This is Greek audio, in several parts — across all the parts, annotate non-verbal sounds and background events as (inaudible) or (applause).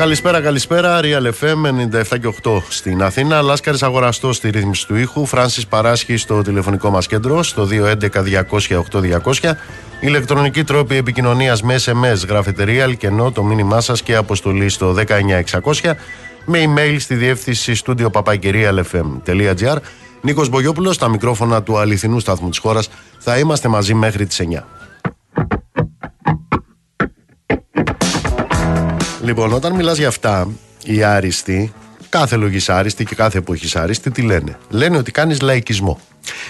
Καλησπέρα, καλησπέρα. Real FM 97 και 8 στην Αθήνα. Λάσκαρης αγοραστός στη ρύθμιση του ήχου. Φράνσις Παράσχη στο τηλεφωνικό μας κέντρο στο 211-200-8200. Ηλεκτρονική τρόπη επικοινωνίας με SMS γράφετε Real και ενώ το μήνυμά σας και αποστολή στο 19600 με email στη διεύθυνση studio papakirialfm.gr. Νίκος Μπογιόπουλος, στα μικρόφωνα του αληθινού σταθμού της χώρας. Θα είμαστε μαζί μέχρι τις 9. Λοιπόν, όταν μιλάς για αυτά, οι άριστοι, κάθε λογής άριστη και κάθε εποχής άριστη, τι λένε; Λένε ότι κάνεις λαϊκισμό.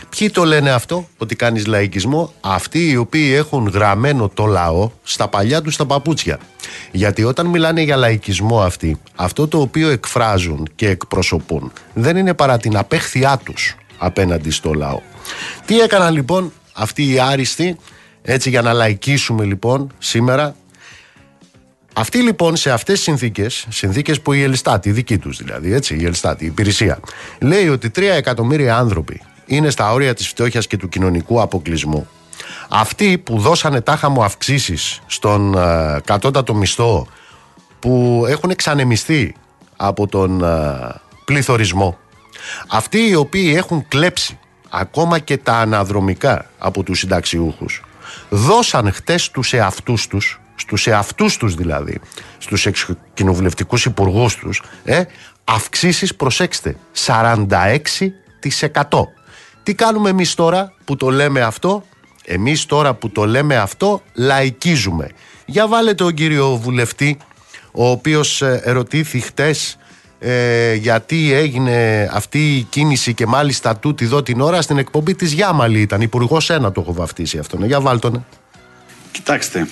Ποιοι το λένε αυτό, ότι κάνεις λαϊκισμό, αυτοί οι οποίοι έχουν γραμμένο το λαό στα παλιά τους τα παπούτσια. Γιατί όταν μιλάνε για λαϊκισμό αυτοί, αυτό το οποίο εκφράζουν και εκπροσωπούν δεν είναι παρά την απέχθειά τους απέναντι στο λαό. Τι έκαναν λοιπόν αυτοί οι άριστοι, έτσι για να λαϊκίσουμε λοιπόν σήμερα αυτοί λοιπόν σε αυτές τις συνθήκες, συνθήκες που η Ελστάτη, η δική τους δηλαδή, έτσι, η Ελστάτη, η υπηρεσία, λέει ότι 3 εκατομμύρια άνθρωποι είναι στα όρια της φτώχειας και του κοινωνικού αποκλεισμού. Αυτοί που δώσανε τάχα μου αυξήσεις στον uh, κατώτατο μισθό, που έχουν εξανεμιστεί από τον uh, πληθωρισμό, αυτοί οι οποίοι έχουν κλέψει ακόμα και τα αναδρομικά από τους συνταξιούχους, δώσαν χτες τους εαυτούς τους στους εαυτούς τους δηλαδή, στους κοινοβουλευτικούς υπουργούς τους, ε, αυξήσεις, προσέξτε, 46%. Τι κάνουμε εμείς τώρα που το λέμε αυτό, εμείς τώρα που το λέμε αυτό, λαϊκίζουμε. Για βάλετε τον κύριο βουλευτή, ο οποίος ε, ερωτήθη χτες ε, γιατί έγινε αυτή η κίνηση και μάλιστα τούτη εδώ την ώρα στην εκπομπή της Γιάμαλη ήταν. Υπουργός ένα το έχω βαφτίσει αυτόν. Για βάλτον. Κοιτάξτε,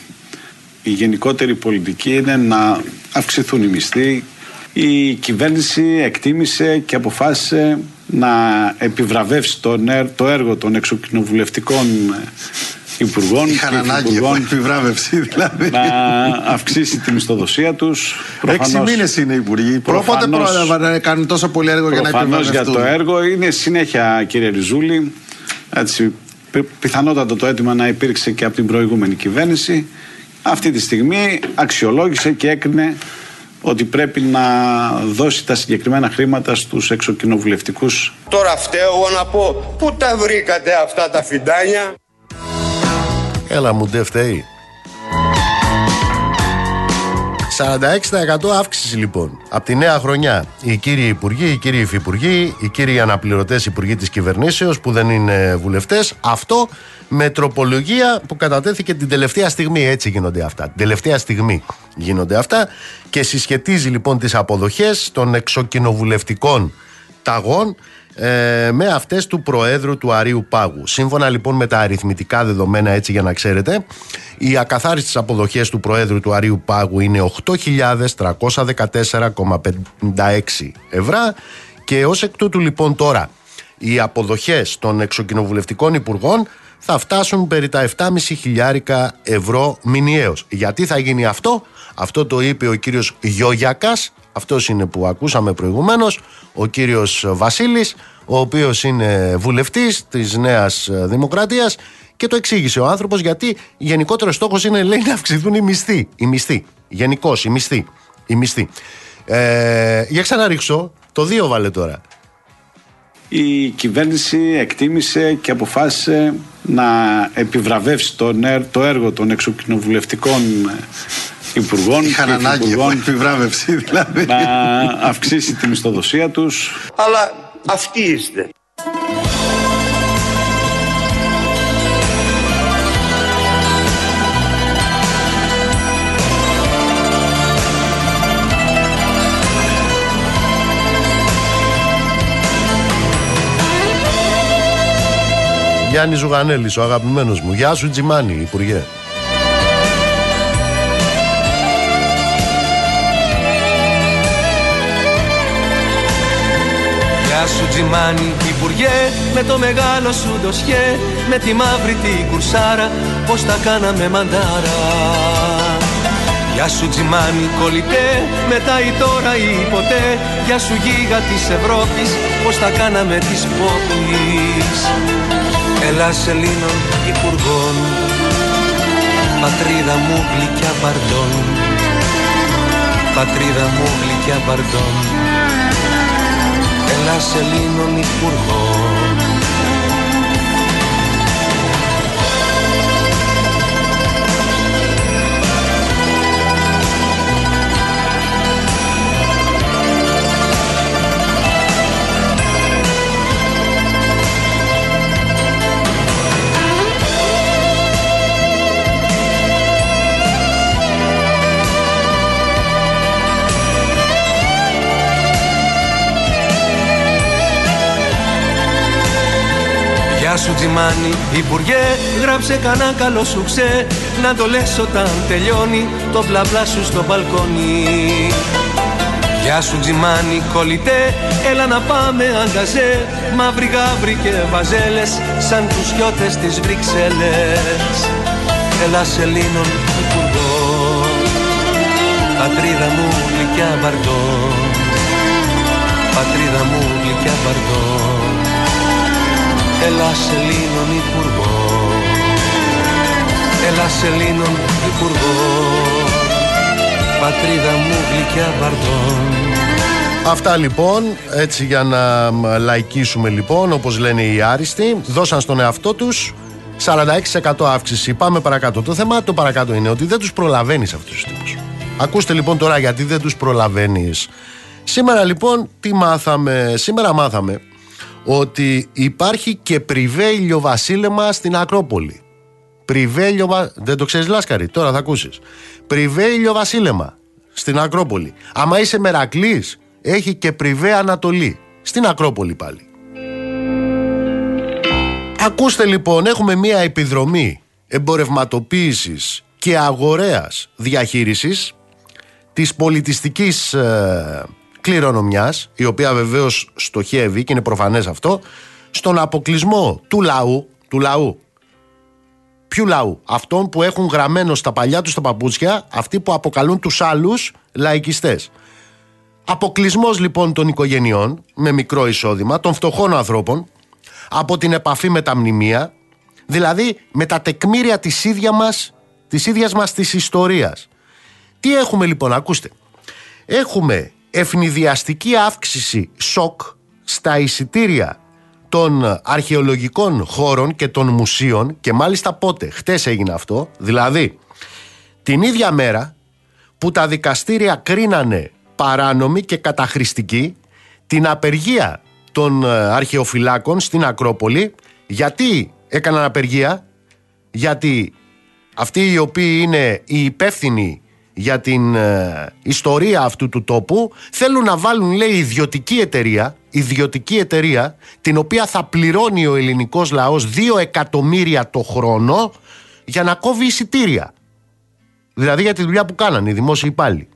η γενικότερη πολιτική είναι να αυξηθούν οι μισθοί. Η κυβέρνηση εκτίμησε και αποφάσισε να επιβραβεύσει το έργο των εξοκοινοβουλευτικών υπουργών Είχαν ανάγκη από επιβράβευση δηλαδή. Να αυξήσει τη μισθοδοσία τους. Έξι μήνες είναι υπουργοί. Πότε πρόλαβαν να κάνουν τόσο πολύ έργο για να επιβραβευτούν. για το έργο είναι συνέχεια κύριε Ριζούλη. Έτσι, πιθανότατα το αίτημα να υπήρξε και από την προηγούμενη κυβέρνηση αυτή τη στιγμή αξιολόγησε και έκρινε ότι πρέπει να δώσει τα συγκεκριμένα χρήματα στους εξοκοινοβουλευτικούς. Τώρα φταίω εγώ να πω πού τα βρήκατε αυτά τα φιντάνια; Έλα μου ντε φταίει. 46% αύξηση λοιπόν. Από τη νέα χρονιά οι κύριοι υπουργοί, οι κύριοι υφυπουργοί, οι κύριοι αναπληρωτές υπουργοί της κυβερνήσεως που δεν είναι βουλευτές, αυτό με τροπολογία που κατατέθηκε την τελευταία στιγμή. Έτσι γίνονται αυτά. Την τελευταία στιγμή γίνονται αυτά και συσχετίζει λοιπόν τις αποδοχές των εξοκοινοβουλευτικών ταγών ε, με αυτές του Προέδρου του Αρίου Πάγου. Σύμφωνα λοιπόν με τα αριθμητικά δεδομένα έτσι για να ξέρετε, οι ακαθάριστες αποδοχές του Προέδρου του Αρίου Πάγου είναι 8.314,56 ευρώ και ως εκ τούτου λοιπόν τώρα οι αποδοχές των εξοκοινοβουλευτικών υπουργών θα φτάσουν περί τα 7,5 χιλιάρικα ευρώ μηνιαίως. Γιατί θα γίνει αυτό, αυτό το είπε ο κύριος Γιώγιακας, αυτός είναι που ακούσαμε προηγουμένως, ο κύριος Βασίλης, ο οποίος είναι βουλευτής της Νέας Δημοκρατίας και το εξήγησε ο άνθρωπος γιατί γενικότερος στόχος είναι λέει να αυξηθούν οι μισθοί. Οι μισθοί. Γενικώς οι μισθοί. Οι μισθοί. Ε, για ξαναρίξω, το δύο βάλε τώρα. Η κυβέρνηση εκτίμησε και αποφάσισε να επιβραβεύσει το έργο των εξοκοινοβουλευτικών υπουργών Είχαν ανάγκη από επιβράβευση δηλαδή. Να αυξήσει τη μισθοδοσία τους. Αλλά αυτοί είστε. Γιάννη Ζουγανέλης, ο αγαπημένος μου. Γεια σου Τζιμάνι, Υπουργέ. Γεια σου Τζιμάνι, Υπουργέ, με το μεγάλο σου ντοσιέ, με τη μαύρη την κουρσάρα, πώς τα κάναμε μαντάρα. Γεια σου Τζιμάνι, κολλητέ, μετά ή τώρα ή ποτέ, γεια σου γίγα της Ευρώπης, πώς τα κάναμε της πόλης. Ελλάς Ελλήνων Υπουργών Πατρίδα μου γλυκιά παρδόν πατρίδα μου γλυκιά παρδόν Ελλάς Ελλήνων υπουργών σου Τζιμάνι. Υπουργέ γράψε κανένα καλό σου ξέ. Να το λες όταν τελειώνει το μπλα μπλα σου στο μπαλκόνι. Γεια σου Τζιμάνι κολλητέ. Έλα να πάμε αγκαζέ. Μαύροι γάβροι και βαζέλες Σαν τους γιώτες της Βρυξέλλες. Έλα Ελλήνων υπουργό. Πατρίδα μου γλυκιά βαρδό. Πατρίδα μου γλυκιά βαρδό Ελλάς Ελλήνων Υπουργό Ελλάς Ελλήνων Υπουργό Πατρίδα μου γλυκιά βαρδόν Αυτά λοιπόν, έτσι για να λαϊκίσουμε λοιπόν, όπως λένε οι άριστοι, δώσαν στον εαυτό τους 46% αύξηση. Πάμε παρακάτω. Το θέμα το παρακάτω είναι ότι δεν τους προλαβαίνεις αυτούς τους τύπους. Ακούστε λοιπόν τώρα γιατί δεν τους προλαβαίνεις. Σήμερα λοιπόν τι μάθαμε. Σήμερα μάθαμε ότι υπάρχει και πριβέ ηλιοβασίλεμα στην Ακρόπολη. Πριβέ ηλιοβα... Δεν το ξέρεις Λάσκαρη, τώρα θα ακούσεις. Πριβέ ηλιοβασίλεμα στην Ακρόπολη. Άμα είσαι μερακλής, έχει και πριβέ Ανατολή. Στην Ακρόπολη πάλι. Ακούστε λοιπόν, έχουμε μία επιδρομή εμπορευματοποίησης και αγορέας διαχείρισης της πολιτιστικής ε, κληρονομιάς, η οποία βεβαίως στοχεύει και είναι προφανές αυτό, στον αποκλεισμό του λαού, του λαού. Ποιου λαού, αυτών που έχουν γραμμένο στα παλιά τους τα παπούτσια, αυτοί που αποκαλούν τους άλλους λαϊκιστές. Αποκλεισμός λοιπόν των οικογενειών με μικρό εισόδημα, των φτωχών ανθρώπων, από την επαφή με τα μνημεία, δηλαδή με τα τεκμήρια της ίδια μας, της ίδιας μας της ιστορίας. Τι έχουμε λοιπόν, ακούστε. Έχουμε ευνηδιαστική αύξηση σοκ στα εισιτήρια των αρχαιολογικών χώρων και των μουσείων και μάλιστα πότε, χτες έγινε αυτό, δηλαδή την ίδια μέρα που τα δικαστήρια κρίνανε παράνομη και καταχρηστική την απεργία των ε, αρχαιοφυλάκων στην Ακρόπολη. Γιατί έκαναν απεργία; Γιατί αυτοί οι οποίοι είναι οι υπεύθυνοι για την ε, ιστορία αυτού του τόπου θέλουν να βάλουν λέει ιδιωτική εταιρεία ιδιωτική εταιρεία την οποία θα πληρώνει ο ελληνικός λαός 2 εκατομμύρια το χρόνο για να κόβει εισιτήρια. Δηλαδή για τη δουλειά που κάνανε οι δημόσιοι υπάλληλοι.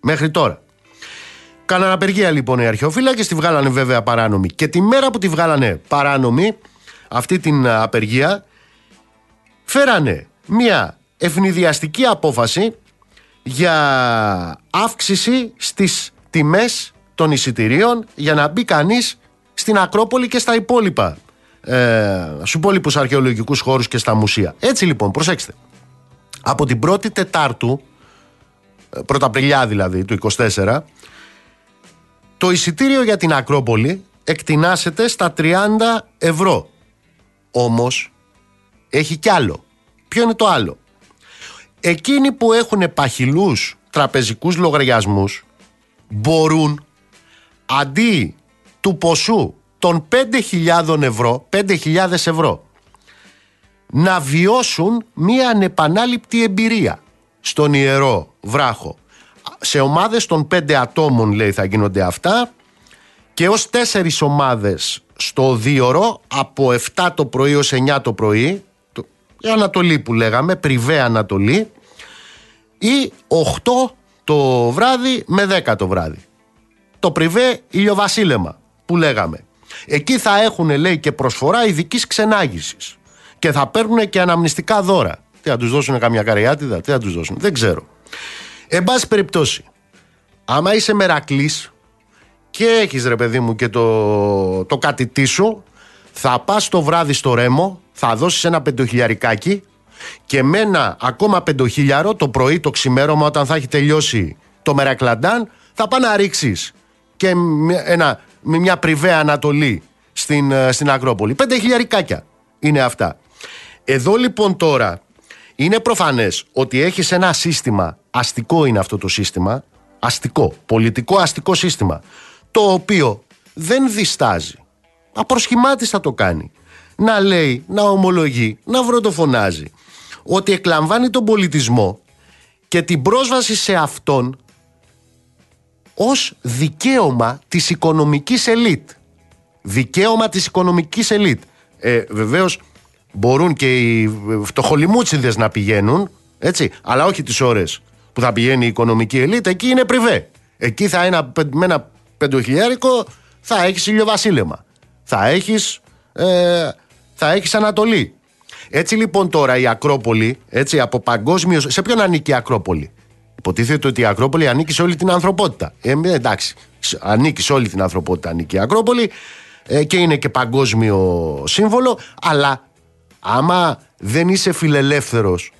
Μέχρι τώρα. Κάναν απεργία λοιπόν οι αρχαιοφύλακες, τη βγάλανε βέβαια παράνομη. Και τη μέρα που τη βγάλανε παράνομη, αυτή την ε, απεργία, φέρανε μια ευνηδιαστική απόφαση για αύξηση στις τιμές των εισιτηρίων για να μπει κανείς στην Ακρόπολη και στα υπόλοιπα ε, στους υπόλοιπους αρχαιολογικούς χώρους και στα μουσεία. Έτσι λοιπόν, προσέξτε. Από την πρώτη Τετάρτου, ε, πρωταπριλιά δηλαδή του 24, το εισιτήριο για την Ακρόπολη εκτινάσεται στα 30 ευρώ. Όμως έχει κι άλλο. Ποιο είναι το άλλο; Εκείνοι που έχουν παχυλούς τραπεζικούς λογαριασμούς μπορούν αντί του ποσού των 5.000 ευρώ, 5.000 ευρώ να βιώσουν μία ανεπανάληπτη εμπειρία στον Ιερό Βράχο. Σε ομάδες των 5 ατόμων λέει θα γίνονται αυτά και ως τέσσερις ομάδες στο δίωρο από 7 το πρωί ως 9 το πρωί η Ανατολή που λέγαμε, πριβέ Ανατολή ή 8 το βράδυ με 10 το βράδυ. Το πριβέ ηλιοβασίλεμα που λέγαμε. Εκεί θα έχουν λέει και προσφορά ειδικής ξενάγησης. Και θα παίρνουν και αναμνηστικά δώρα. Τι θα τους δώσουν καμιά καριάτιδα, τι θα τους δώσουν, δεν ξέρω. Εν πάση περιπτώσει, άμα είσαι μερακλής και έχεις ρε παιδί μου και το, το κάτι σου, θα πας το βράδυ στο ρέμο, θα δώσεις ένα πεντοχιλιαρικάκι και με ένα ακόμα πεντοχίλιαρο το πρωί το ξημέρωμα όταν θα έχει τελειώσει το Μερακλαντάν, θα πάει να ρίξεις και ένα, με μια πριβέ Ανατολή στην, ε, στην Ακρόπολη. Πέντε χιλιαρικάκια είναι αυτά. Εδώ λοιπόν τώρα είναι προφανές ότι έχεις ένα σύστημα, αστικό είναι αυτό το σύστημα, αστικό, πολιτικό αστικό σύστημα, το οποίο δεν διστάζει, απροσχημάτιστα το κάνει, να λέει, να ομολογεί, να βροντοφωνάζει, ότι εκλαμβάνει τον πολιτισμό και την πρόσβαση σε αυτόν ως δικαίωμα της οικονομικής ελίτ. Δικαίωμα της οικονομικής ελίτ. Ε, βεβαίως μπορούν και οι φτωχολιμούτσιδες να πηγαίνουν, έτσι, αλλά όχι τις ώρες που θα πηγαίνει η οικονομική ελίτ, εκεί είναι πριβέ. Εκεί θα είναι με ένα πεντοχιλιάρικο θα έχεις ηλιοβασίλεμα. Θα έχεις, ε, θα έχεις Ανατολή. Έτσι λοιπόν τώρα η Ακρόπολη, έτσι από παγκόσμιο. Σε ποιον ανήκει η Ακρόπολη, Υποτίθεται ότι η Ακρόπολη ανήκει σε όλη την ανθρωπότητα. Ε, εντάξει, ανήκει σε όλη την ανθρωπότητα ανήκει η Ακρόπολη ε, και είναι και παγκόσμιο σύμβολο, αλλά άμα δεν είσαι φιλελεύθερος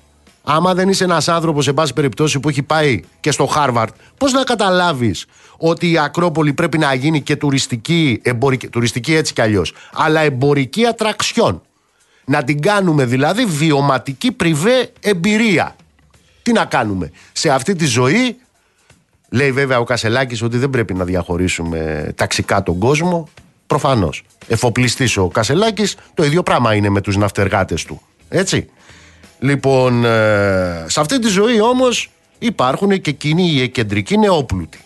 Άμα δεν είσαι ένας άνθρωπος, σε πάση περιπτώσει, που έχει πάει και στο Χάρβαρτ, πώς να καταλάβεις ότι η Ακρόπολη πρέπει να γίνει και τουριστική, εμπορική, τουριστική έτσι κι αλλιώς, αλλά εμπορική ατραξιόν; Να την κάνουμε δηλαδή βιωματική πριβέ εμπειρία. Τι να κάνουμε. Σε αυτή τη ζωή, λέει βέβαια ο Κασελάκης ότι δεν πρέπει να διαχωρίσουμε ταξικά τον κόσμο. Προφανώς. Εφοπλιστής ο Κασελάκης, το ίδιο πράγμα είναι με τους ναυτεργάτες του. Έτσι. Λοιπόν, ε, σε αυτή τη ζωή όμως υπάρχουν και εκείνοι οι κεντρικοί νεόπλουτοι.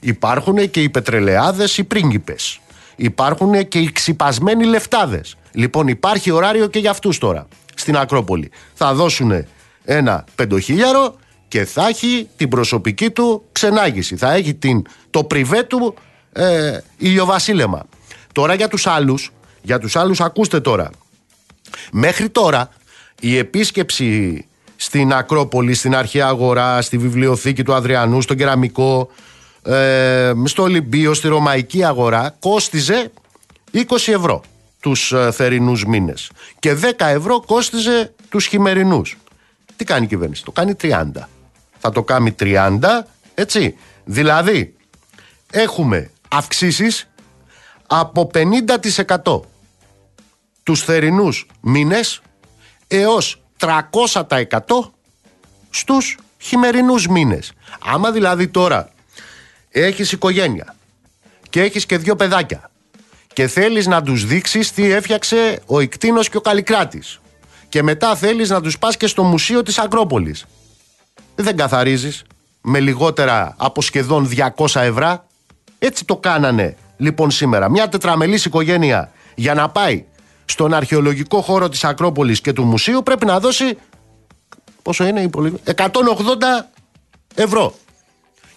Υπάρχουν και οι πετρελαιάδες, οι πρίγκιπες. Υπάρχουν και οι ξυπασμένοι λεφτάδες. Λοιπόν, υπάρχει ωράριο και για αυτούς τώρα στην Ακρόπολη. Θα δώσουν ένα πεντοχίλιαρο και θα έχει την προσωπική του ξενάγηση. Θα έχει την, το πριβέ του ε, ηλιοβασίλεμα. Τώρα για τους άλλους, για τους άλλους ακούστε τώρα. Μέχρι τώρα η επίσκεψη στην Ακρόπολη, στην Αρχαία Αγορά, στη βιβλιοθήκη του Αδριανού, στον Κεραμικό, ε, στο Ολυμπίο, στη Ρωμαϊκή Αγορά, κόστιζε 20 ευρώ τους ε, θερινούς μήνες και 10 ευρώ κόστιζε τους χειμερινούς. Τι κάνει η κυβέρνηση, το κάνει 30. Θα το κάνει 30, έτσι. Δηλαδή, έχουμε αυξήσεις από 50% τους θερινούς μήνες έως 300% στους χειμερινούς μήνες. Άμα δηλαδή τώρα έχεις οικογένεια και έχεις και δύο παιδάκια και θέλεις να τους δείξεις τι έφτιαξε ο Ικτίνος και ο Καλλικράτης. Και μετά θέλεις να τους πας και στο μουσείο της Ακρόπολης. Δεν καθαρίζεις. Με λιγότερα από σχεδόν 200 ευρώ. Έτσι το κάνανε λοιπόν σήμερα. Μια τετραμελής οικογένεια για να πάει στον αρχαιολογικό χώρο της Ακρόπολης και του μουσείου πρέπει να δώσει πόσο είναι 180 ευρώ.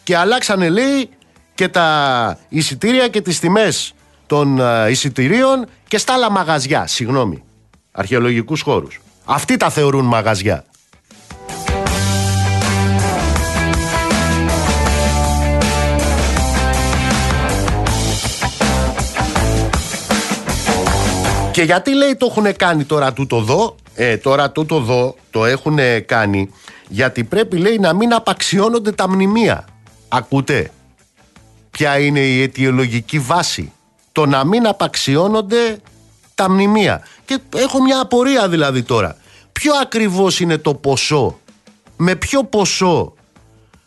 Και αλλάξανε λέει και τα εισιτήρια και τις τιμές των ε, εισιτηρίων και στα άλλα μαγαζιά, συγγνώμη, αρχαιολογικούς χώρους. Αυτοί τα θεωρούν μαγαζιά. Και γιατί λέει το έχουν κάνει τώρα τούτο εδώ, ε, τώρα τούτο εδώ το έχουν κάνει γιατί πρέπει λέει να μην απαξιώνονται τα μνημεία. Ακούτε; Ποια είναι η αιτιολογική βάση; Το να μην απαξιώνονται τα μνημεία. Και έχω μια απορία δηλαδή τώρα. Ποιο ακριβώς είναι το ποσό, με ποιο ποσό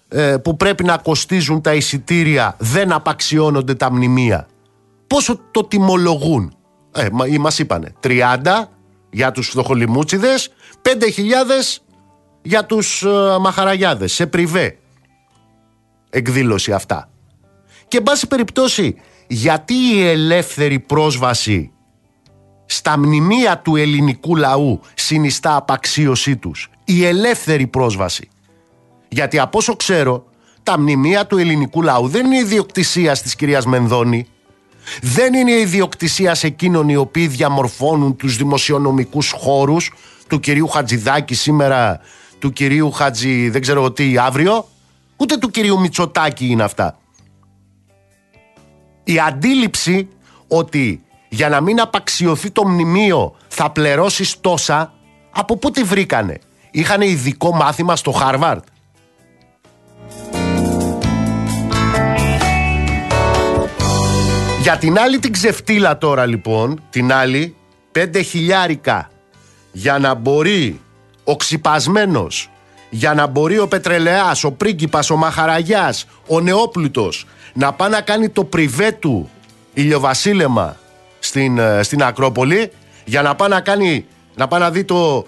ε, που πρέπει να κοστίζουν τα εισιτήρια δεν απαξιώνονται τα μνημεία; Πόσο το τιμολογούν; Ε, μας είπανε 30 για τους φτωχολιμούτσιδες, 5.000 για τους ε, μαχαραγιάδες, σε πριβέ εκδήλωση αυτά. Και εν πάση περιπτώσει, γιατί η ελεύθερη πρόσβαση στα μνημεία του ελληνικού λαού συνιστά απαξίωσή τους; Η ελεύθερη πρόσβαση. Γιατί από όσο ξέρω, τα μνημεία του ελληνικού λαού δεν είναι ιδιοκτησία της κυρίας Μενδώνη, δεν είναι η ιδιοκτησία σε εκείνων οι οποίοι διαμορφώνουν τους δημοσιονομικούς χώρους του κυρίου Χατζηδάκη σήμερα, του κυρίου Χατζη δεν ξέρω τι αύριο, ούτε του κυρίου Μητσοτάκη είναι αυτά η αντίληψη ότι για να μην απαξιωθεί το μνημείο θα πληρώσεις τόσα, από πού τη βρήκανε; Είχανε ειδικό μάθημα στο Χάρβαρτ; Για την άλλη την ξεφτύλα τώρα λοιπόν, την άλλη, πέντε χιλιάρικα για να μπορεί ο ξυπασμένος, για να μπορεί ο Πετρελέας ο πρίγκιπας, ο μαχαραγιάς, ο νεόπλουτος να πάει να κάνει το πριβέ του ηλιοβασίλεμα στην, ε, στην Ακρόπολη για να πάει να κάνει να πάει να δει το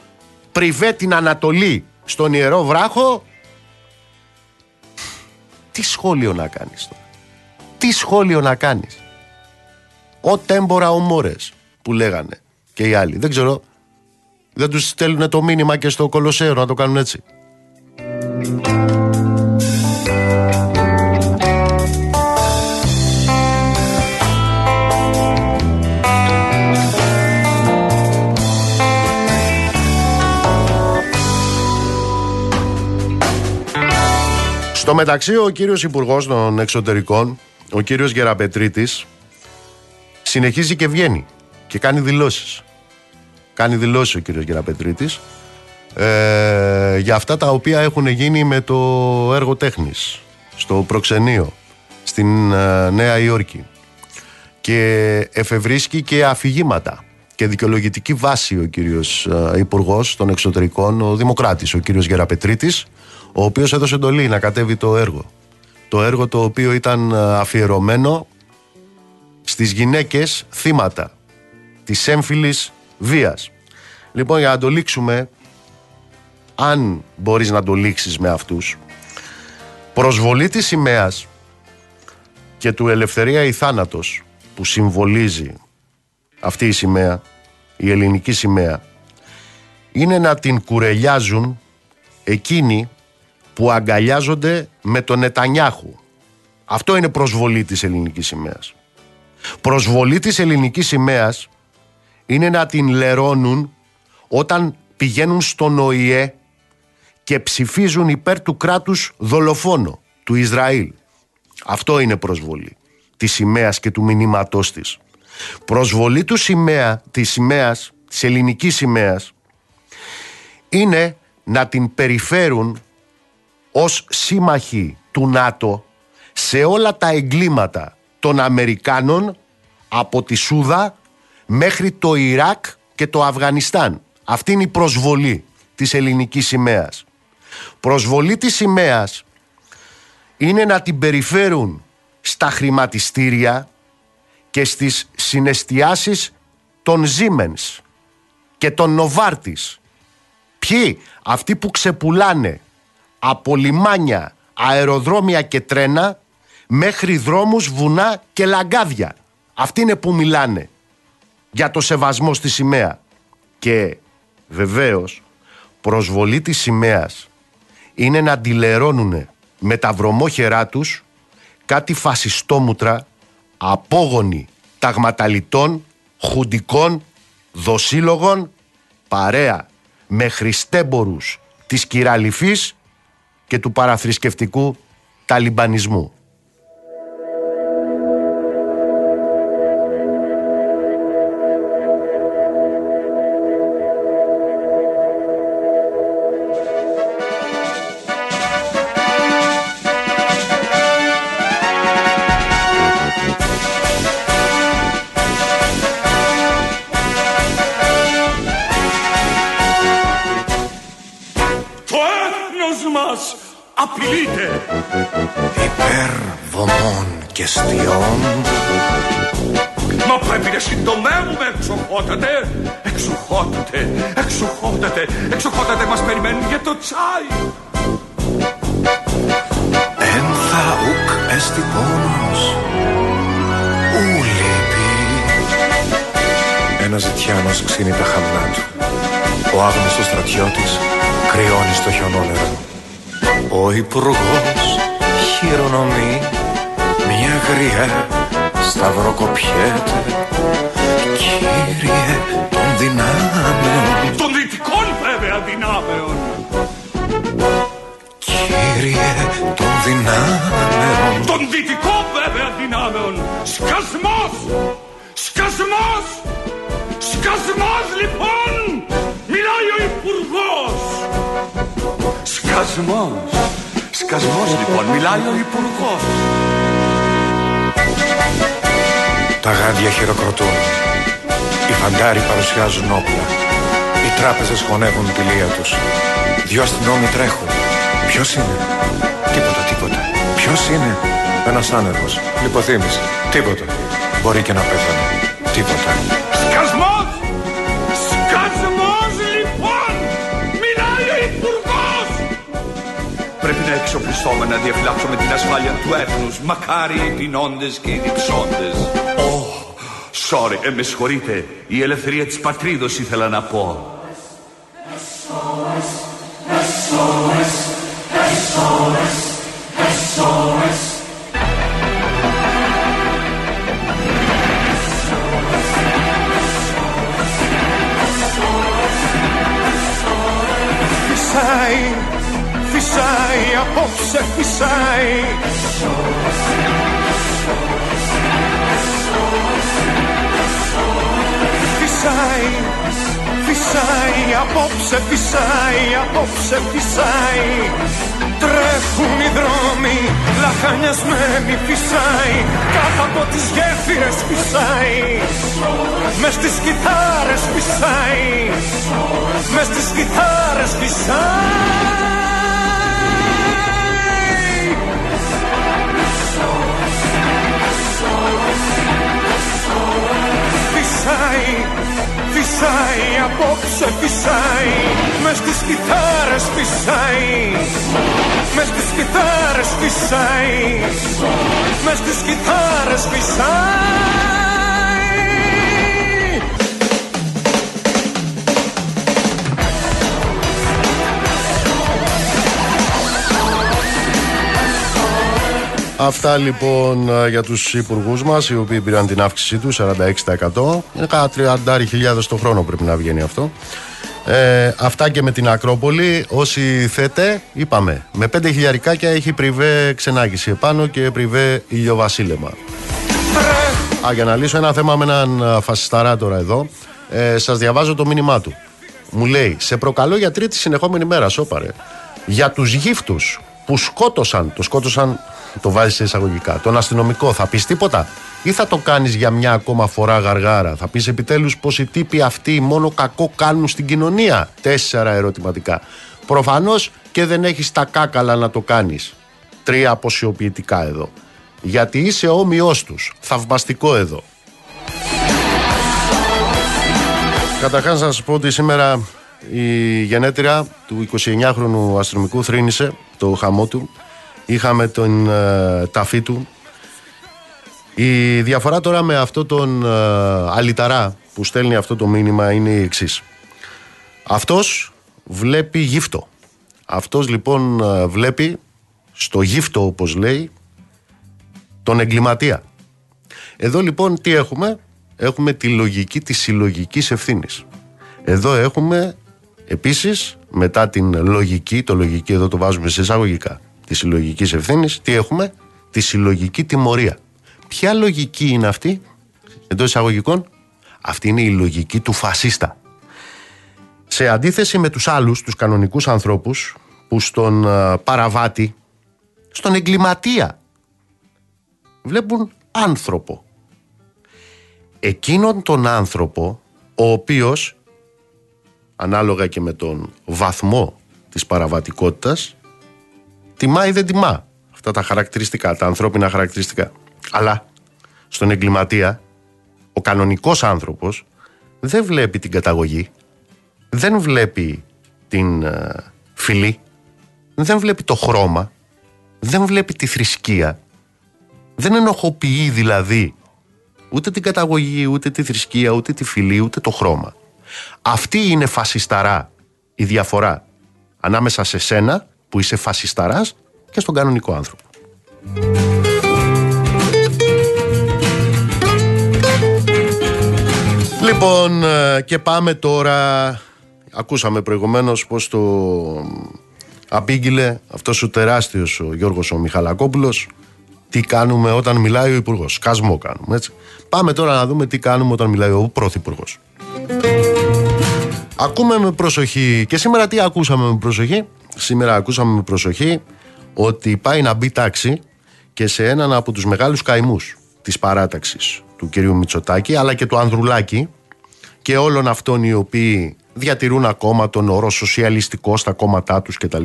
πριβέ την Ανατολή στον Ιερό Βράχο. Τι σχόλιο να κάνεις τώρα; Τι σχόλιο να κάνεις; Ο τέμπορα ο Μόρες που λέγανε και οι άλλοι. Δεν ξέρω δεν τους στέλνουν το μήνυμα και στο Κολοσσέο να το κάνουν έτσι Στο μεταξύ ο κύριος Υπουργός των Εξωτερικών, ο κύριος Γεραπετρίτης, συνεχίζει και βγαίνει και κάνει δηλώσεις. Κάνει δηλώσεις ο κύριος Γεραπετρίτης ε, για αυτά τα οποία έχουν γίνει με το έργο τέχνης στο προξενείο στην ε, Νέα Υόρκη και εφευρίσκει και αφηγήματα και δικαιολογητική βάση ο κύριος ε, Υπουργός των Εξωτερικών, ο Δημοκράτης, ο κύριος Γεραπετρίτης ο οποίος έδωσε εντολή να κατέβει το έργο. Το έργο το οποίο ήταν ε, αφιερωμένο στις γυναίκες θύματα της έμφυλης βίας. Λοιπόν, για να το λήξουμε, αν μπορείς να το λήξεις με αυτούς, προσβολή της σημαίας και του ελευθερία ή θάνατος που συμβολίζει αυτή η σημαία, η ελληνική σημαία, είναι να την κουρελιάζουν εκείνοι που αγκαλιάζονται με τον Νετανιάχου. Αυτό είναι προσβολή της ελληνικής σημαίας. Προσβολή της ελληνικής σημαίας είναι να την λερώνουν όταν πηγαίνουν στον ΟΗΕ και ψηφίζουν υπέρ του κράτους δολοφόνο, του Ισραήλ. Αυτό είναι προσβολή της σημαίας και του μηνύματός της. Προσβολή του σημαία, της σημαίας, της ελληνικής σημαίας, είναι να την περιφέρουν ως σύμμαχοι του ΝΑΤΟ σε όλα τα εγκλήματα των Αμερικάνων από τη Σούδα μέχρι το Ιράκ και το Αφγανιστάν. Αυτή είναι η προσβολή της ελληνικής σημαίας. Προσβολή της σημαίας είναι να την περιφέρουν στα χρηματιστήρια και στις συναισθιάσεις των Siemens και των Νοβάρτης. Ποιοι, αυτοί που ξεπουλάνε από λιμάνια, αεροδρόμια και τρένα μέχρι δρόμους, βουνά και λαγκάδια. Αυτοί είναι που μιλάνε για το σεβασμό στη σημαία. Και βεβαίως προσβολή της σημαίας είναι να αντιλερώνουν με τα βρωμόχερά τους κάτι φασιστόμουτρα απόγονοι ταγματαλιτών, χουντικών, δοσύλλογων, παρέα με χριστέμπορους της κυραλυφής και του παραθρησκευτικού ταλιμπανισμού. Ουρανός ξύνει τα χαμνά του. Ο άγνωστος στρατιώτης κρυώνει στο χιονόλερο. Ο υπουργός χειρονομεί μια γριά σταυροκοπιέται. Κύριε των δυνάμεων, των δυτικών βέβαια δυνάμεων. Κύριε των δυνάμεων, των δυτικών βέβαια δυνάμεων, σκασμός, σκασμός. Σκασμός λοιπόν, μιλάει ο Υπουργός. Σκασμός, σκασμός λοιπόν, μιλάει ο Υπουργός. Τα γάντια χειροκροτούν. Οι φαντάροι παρουσιάζουν όπλα. Οι τράπεζες χωνεύουν τη λία τους. Δυο αστυνόμοι τρέχουν. Ποιος είναι; Τίποτα, τίποτα. Ποιος είναι; Ένας άνεργος. Λιποθύμης. Τίποτα. Μπορεί και να πέθανε. Τίποτα. Πρέπει να εξοπλιστούμε να διαφυλάξουμε την ασφάλεια του έθνους. Μακάρι οι πεινώντες και οι διψώντες. Oh, sorry, ε, με συγχωρείτε. Η ελευθερία της πατρίδος ήθελα να πω. Απόψε φυσάει, απόψε φυσάει Τρέχουν οι δρόμοι, λαχανιασμένοι φυσάει Κάτω από τις γέφυρες φυσάει Μες στις κιθάρες φυσάει Μες στις κιθάρες φυσάει Φυσάει, φυσάει, απόψε φυσάει Μες στις κιθάρες φυσάει Μες στις κιθάρες φυσάει Μες στις κιθάρες φυσάει Αυτά λοιπόν ε, για τους υπουργούς μας οι οποίοι πήραν την αύξησή τους 46%. Είναι κάνα 30.000 το χρόνο πρέπει να βγαίνει αυτό. Ε, αυτά και με την Ακρόπολη. Όσοι θέτε, είπαμε, με 5 χιλιαρικάκια έχει πριβέ ξενάγηση επάνω και πριβέ ηλιοβασίλεμα. Α, για να λύσω ένα θέμα με έναν ε, φασισταρά τώρα εδώ. Ε, σας διαβάζω το μήνυμά του. Μου λέει, σε προκαλώ για τρίτη συνεχόμενη μέρα, σώπαρε. Για τους γύφτους που σκότωσαν, το σκότωσαν το βάζεις σε εισαγωγικά. Τον αστυνομικό θα πεις τίποτα; Ή θα το κάνεις για μια ακόμα φορά γαργάρα; Θα πεις επιτέλους πως οι τύποι αυτοί μόνο κακό κάνουν στην κοινωνία; Τέσσερα ερωτηματικά. Προφανώς και δεν έχεις τα κάκαλα να το κάνεις. Τρία αποσιοποιητικά εδώ. Γιατί είσαι όμοιός τους. Θαυμαστικό εδώ. Καταρχάς να σας πω ότι σήμερα η γενέτρια του 29χρονου αστυνομικού θρύνησε το χαμό του είχαμε τον ε, ταφή του. Η διαφορά τώρα με αυτό τον ε, αλυταρά που στέλνει αυτό το μήνυμα είναι η εξής. Αυτός βλέπει γύφτο. Αυτός λοιπόν ε, βλέπει στο γύφτο όπως λέει τον εγκληματία. Εδώ λοιπόν τι έχουμε; Έχουμε τη λογική της συλλογικής ευθύνης. Εδώ έχουμε επίσης μετά την λογική, το λογική εδώ το βάζουμε σε εισαγωγικά, της συλλογικής ευθύνης, τι έχουμε, τη συλλογική τιμωρία. Ποια λογική είναι αυτή, εντός εισαγωγικών, αυτή είναι η λογική του φασίστα. Σε αντίθεση με τους άλλους, τους κανονικούς ανθρώπους, που στον παραβάτη, στον εγκληματία, βλέπουν άνθρωπο. Εκείνον τον άνθρωπο, ο οποίος, ανάλογα και με τον βαθμό της παραβατικότητας, τιμά ή δεν τιμά αυτά τα χαρακτηριστικά, τα ανθρώπινα χαρακτηριστικά. Αλλά στον εγκληματία, ο κανονικός άνθρωπος δεν βλέπει την καταγωγή, δεν βλέπει την uh, φυλή, δεν βλέπει το χρώμα, δεν βλέπει τη θρησκεία, δεν ενοχοποιεί δηλαδή ούτε την καταγωγή, ούτε τη θρησκεία, ούτε τη φυλή, ούτε το χρώμα. Αυτή είναι φασισταρά η διαφορά ανάμεσα σε σένα που είσαι φασισταράς και στον κανονικό άνθρωπο. Λοιπόν, ε, και πάμε τώρα. Ακούσαμε προηγουμένως πως το απήγγειλε αυτός ο τεράστιος ο Γιώργος ο Μιχαλακόπουλος τι κάνουμε όταν μιλάει ο Υπουργός. Σκασμό κάνουμε, έτσι. Πάμε τώρα να δούμε τι κάνουμε όταν μιλάει ο Πρωθυπουργός. Ακούμε με προσοχή και σήμερα τι ακούσαμε με προσοχή; Σήμερα ακούσαμε με προσοχή ότι πάει να μπει τάξη και σε έναν από τους μεγάλους καημούς της παράταξης του κυρίου Μητσοτάκη αλλά και του Ανδρουλάκη και όλων αυτών οι οποίοι διατηρούν ακόμα τον όρο σοσιαλιστικό στα κόμματά τους κτλ.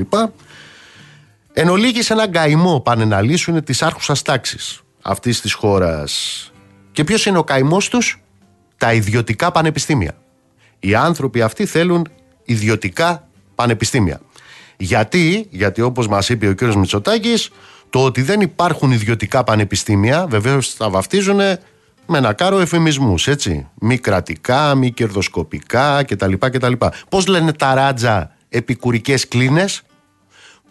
Εν ολίγη σε έναν καημό πάνε να λύσουν τις άρχουσας τάξης αυτής της χώρας. Και ποιος είναι ο καημός τους; Τα ιδιωτικά πανεπιστήμια. Οι άνθρωποι αυτοί θέλουν ιδιωτικά πανεπιστήμια. Γιατί, γιατί όπως μας είπε ο κ. Μητσοτάκης, το ότι δεν υπάρχουν ιδιωτικά πανεπιστήμια, βεβαίως τα βαφτίζουν με ένα κάρο εφημισμούς, έτσι. Μη κρατικά, μη κερδοσκοπικά κτλ. κτλ. Πώς λένε τα ράτζα επικουρικές κλίνες,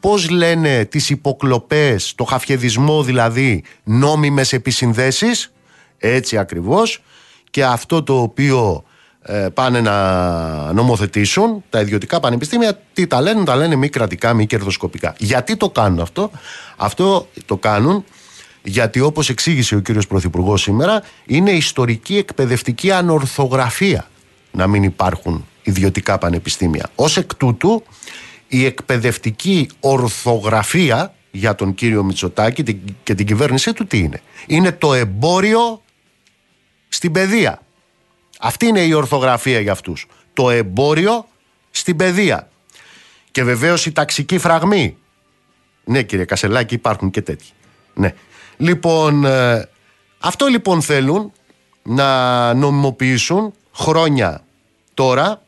πώς λένε τις υποκλοπές, το χαφιεδισμό δηλαδή, νόμιμες επισυνδέσεις, έτσι ακριβώς, και αυτό το οποίο ε, πάνε να νομοθετήσουν τα ιδιωτικά πανεπιστήμια, τι τα λένε, τα λένε μη κρατικά, μη κερδοσκοπικά. Γιατί το κάνουν αυτό, αυτό το κάνουν γιατί όπως εξήγησε ο κύριος Πρωθυπουργός σήμερα, είναι ιστορική εκπαιδευτική ανορθογραφία να μην υπάρχουν ιδιωτικά πανεπιστήμια. Ως εκ τούτου, η εκπαιδευτική ορθογραφία για τον κύριο Μητσοτάκη και την κυβέρνησή του τι είναι; Είναι το εμπόριο στην παιδεία. Αυτή είναι η ορθογραφία για αυτούς. Το εμπόριο στην παιδεία. Και βεβαίως η ταξική φραγμή. Ναι κύριε Κασελάκη υπάρχουν και τέτοιοι. Ναι. Λοιπόν, ε, αυτό λοιπόν θέλουν να νομιμοποιήσουν χρόνια τώρα.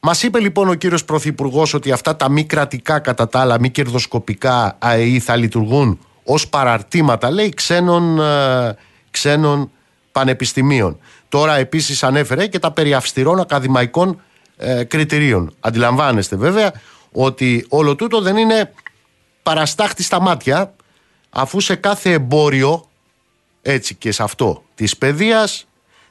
Μας είπε λοιπόν ο κύριος Πρωθυπουργός ότι αυτά τα μη κρατικά κατά τα άλλα, μη κερδοσκοπικά ΑΕΗ θα λειτουργούν ως παραρτήματα, λέει, ξένων, ε, ξένων πανεπιστημίων. Τώρα επίσης ανέφερε και τα περί αυστηρών ακαδημαϊκών ε, κριτηρίων. Αντιλαμβάνεστε βέβαια ότι όλο τούτο δεν είναι παραστάχτη στα μάτια αφού σε κάθε εμπόριο έτσι και σε αυτό της παιδείας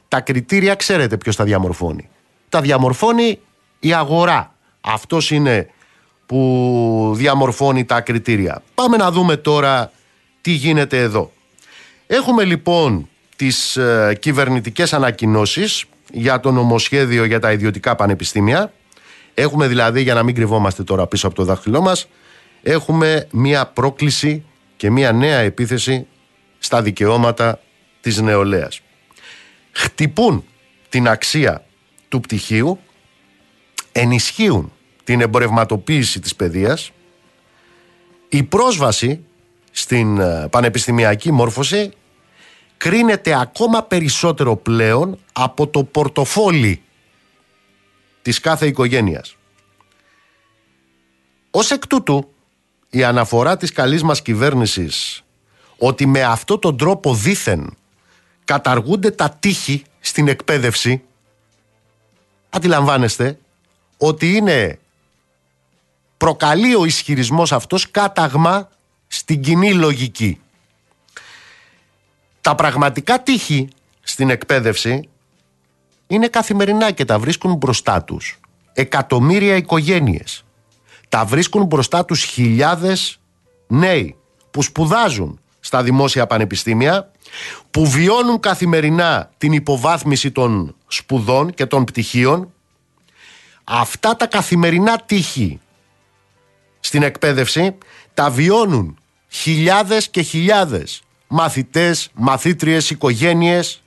τα κριτήρια ξέρετε ποιος τα διαμορφώνει. Τα διαμορφώνει η αγορά. Αυτός είναι που διαμορφώνει τα κριτήρια. Πάμε να δούμε τώρα τι γίνεται εδώ. Έχουμε λοιπόν τις ε, κυβερνητικές ανακοινώσεις για το νομοσχέδιο για τα ιδιωτικά πανεπιστήμια. Έχουμε δηλαδή, για να μην κρυβόμαστε τώρα πίσω από το δάχτυλό μας, έχουμε μία πρόκληση και μία νέα επίθεση στα δικαιώματα της νεολαίας. Χτυπούν την αξία του πτυχίου, ενισχύουν την εμπορευματοποίηση της παιδείας, η πρόσβαση στην ε, πανεπιστημιακή μόρφωση κρίνεται ακόμα περισσότερο πλέον από το πορτοφόλι της κάθε οικογένειας. Ως εκ τούτου, η αναφορά της καλής μας κυβέρνησης ότι με αυτό τον τρόπο δήθεν καταργούνται τα τείχη στην εκπαίδευση αντιλαμβάνεστε ότι είναι προκαλεί ο ισχυρισμός αυτός κάταγμα στην κοινή λογική. Τα πραγματικά τείχη στην εκπαίδευση είναι καθημερινά και τα βρίσκουν μπροστά τους. Εκατομμύρια οικογένειες. Τα βρίσκουν μπροστά τους χιλιάδες νέοι που σπουδάζουν στα δημόσια πανεπιστήμια, που βιώνουν καθημερινά την υποβάθμιση των σπουδών και των πτυχίων. Αυτά τα καθημερινά τείχη στην εκπαίδευση τα βιώνουν χιλιάδες και χιλιάδες μαθητές, μαθήτριες, οικογένειες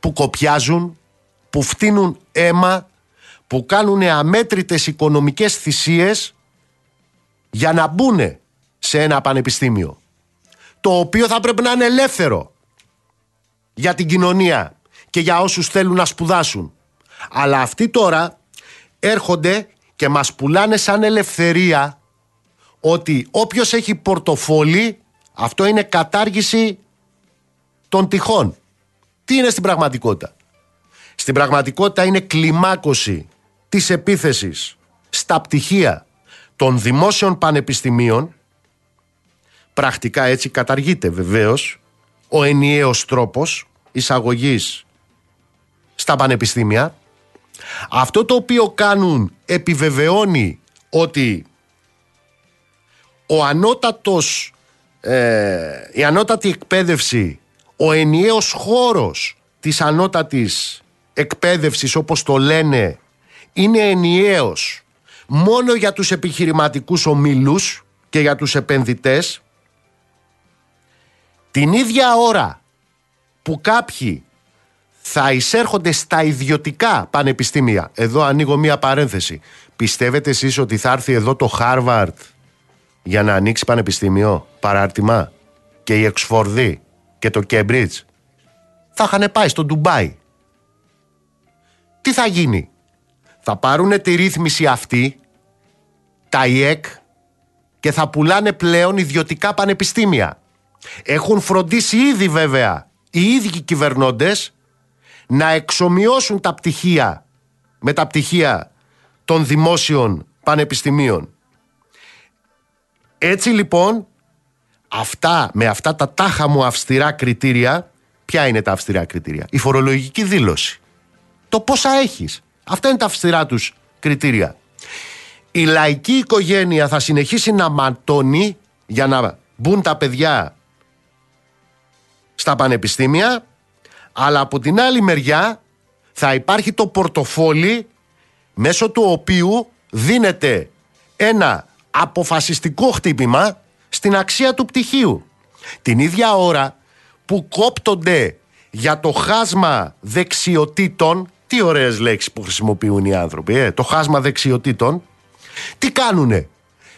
που κοπιάζουν, που φτύνουν αίμα, που κάνουν αμέτρητες οικονομικές θυσίες για να μπουν σε ένα πανεπιστήμιο το οποίο θα πρέπει να είναι ελεύθερο για την κοινωνία και για όσους θέλουν να σπουδάσουν. Αλλά αυτοί τώρα έρχονται και μας πουλάνε σαν ελευθερία ότι όποιος έχει πορτοφόλι αυτό είναι κατάργηση των τυχών. Τι είναι στην πραγματικότητα; Στην πραγματικότητα είναι κλιμάκωση της επίθεσης στα πτυχία των δημόσιων πανεπιστημίων πρακτικά έτσι καταργείται βεβαίως ο ενιαίος τρόπος εισαγωγής στα πανεπιστήμια αυτό το οποίο κάνουν επιβεβαιώνει ότι ο ανώτατος ε, η ανώτατη εκπαίδευση, ο ενιαίος χώρος της ανώτατης εκπαίδευσης όπως το λένε είναι ενιαίος μόνο για τους επιχειρηματικούς ομίλους και για τους επενδυτές την ίδια ώρα που κάποιοι θα εισέρχονται στα ιδιωτικά πανεπιστήμια. Εδώ ανοίγω μία παρένθεση. Πιστεύετε εσείς ότι θα έρθει εδώ το Χάρβαρντ για να ανοίξει πανεπιστήμιο, παράρτημα και η Οξφόρδη και το Κέμπριτζ. Θα είχαν πάει στο Ντουμπάι. Τι θα γίνει; Θα πάρουν τη ρύθμιση αυτή, τα ΙΕΚ, και θα πουλάνε πλέον ιδιωτικά πανεπιστήμια. Έχουν φροντίσει ήδη βέβαια οι ίδιοι κυβερνώντες να εξομοιώσουν τα πτυχία με τα πτυχία των δημόσιων πανεπιστημίων. Έτσι λοιπόν, αυτά, με αυτά τα τάχα μου αυστηρά κριτήρια, ποια είναι τα αυστηρά κριτήρια, η φορολογική δήλωση. Το πόσα έχεις. Αυτά είναι τα αυστηρά τους κριτήρια. Η λαϊκή οικογένεια θα συνεχίσει να ματώνει για να μπουν τα παιδιά στα πανεπιστήμια, αλλά από την άλλη μεριά θα υπάρχει το πορτοφόλι μέσω του οποίου δίνεται ένα αποφασιστικό χτύπημα στην αξία του πτυχίου. Την ίδια ώρα που κόπτονται για το χάσμα δεξιοτήτων, τι ωραίες λέξεις που χρησιμοποιούν οι άνθρωποι, ε, το χάσμα δεξιοτήτων, τι κάνουνε;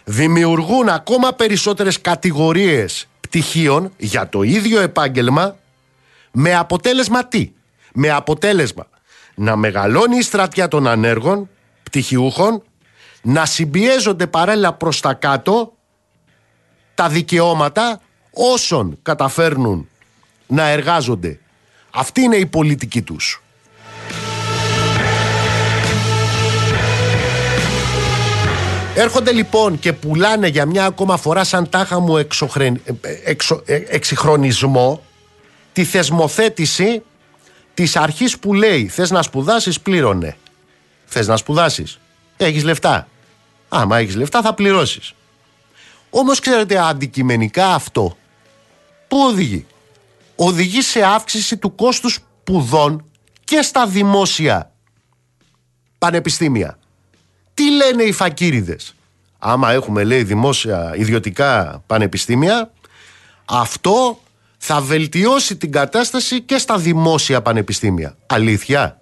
Δημιουργούν ακόμα περισσότερες κατηγορίες πτυχίων για το ίδιο επάγγελμα με αποτέλεσμα τι; Με αποτέλεσμα να μεγαλώνει η στρατιά των ανέργων, πτυχιούχων, να συμπιέζονται παράλληλα προς τα κάτω τα δικαιώματα όσων καταφέρνουν να εργάζονται. Αυτή είναι η πολιτική τους. Έρχονται λοιπόν και πουλάνε για μια ακόμα φορά σαν τάχα μου εξοχρεν... εξο... Ε, εξυγχρονισμό τη θεσμοθέτηση της αρχής που λέει θες να σπουδάσεις πλήρωνε. Θες να σπουδάσεις. Έχεις λεφτά. Άμα έχεις λεφτά θα πληρώσεις. Όμως ξέρετε αντικειμενικά αυτό που οδηγεί; Οδηγεί σε αύξηση του κόστους σπουδών και στα δημόσια πανεπιστήμια. Τι λένε οι φακύριδες; Άμα έχουμε λέει δημόσια ιδιωτικά πανεπιστήμια αυτό θα βελτιώσει την κατάσταση και στα δημόσια πανεπιστήμια. Αλήθεια;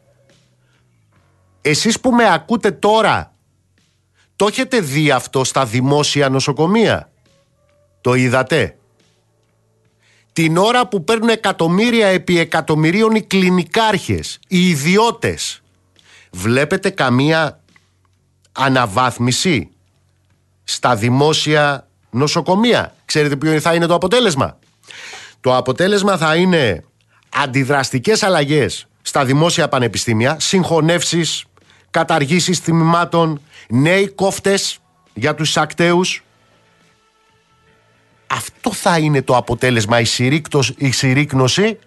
Εσείς που με ακούτε τώρα το έχετε δει αυτό στα δημόσια νοσοκομεία; Το είδατε; Την ώρα που παίρνουν εκατομμύρια επί εκατομμυρίων οι κλινικάρχες, οι ιδιώτες. Βλέπετε καμία αναβάθμιση στα δημόσια νοσοκομεία; Ξέρετε ποιο θα είναι το αποτέλεσμα; Το αποτέλεσμα θα είναι αντιδραστικές αλλαγές στα δημόσια πανεπιστήμια, συγχωνεύσεις, καταργήσεις τμήματων, νέοι κόφτες για τους ακταίους. Αυτό θα είναι το αποτέλεσμα, η, η συρρήκνωση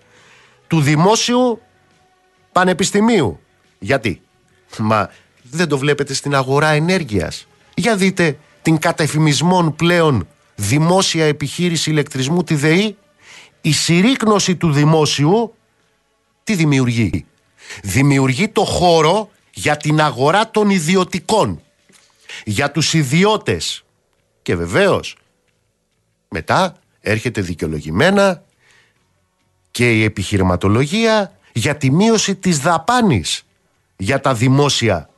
του δημόσιου πανεπιστημίου. Γιατί, μα δεν το βλέπετε στην αγορά ενέργειας. Για δείτε την κατεφημισμόν πλέον δημόσια επιχείρηση ηλεκτρισμού, τη ΔΕΗ, η συρρήκνωση του δημόσιου τι δημιουργεί. Δημιουργεί το χώρο για την αγορά των ιδιωτικών. Για τους ιδιώτες. Και βεβαίως μετά έρχεται δικαιολογημένα και η επιχειρηματολογία για τη μείωση της δαπάνης για τα δημόσια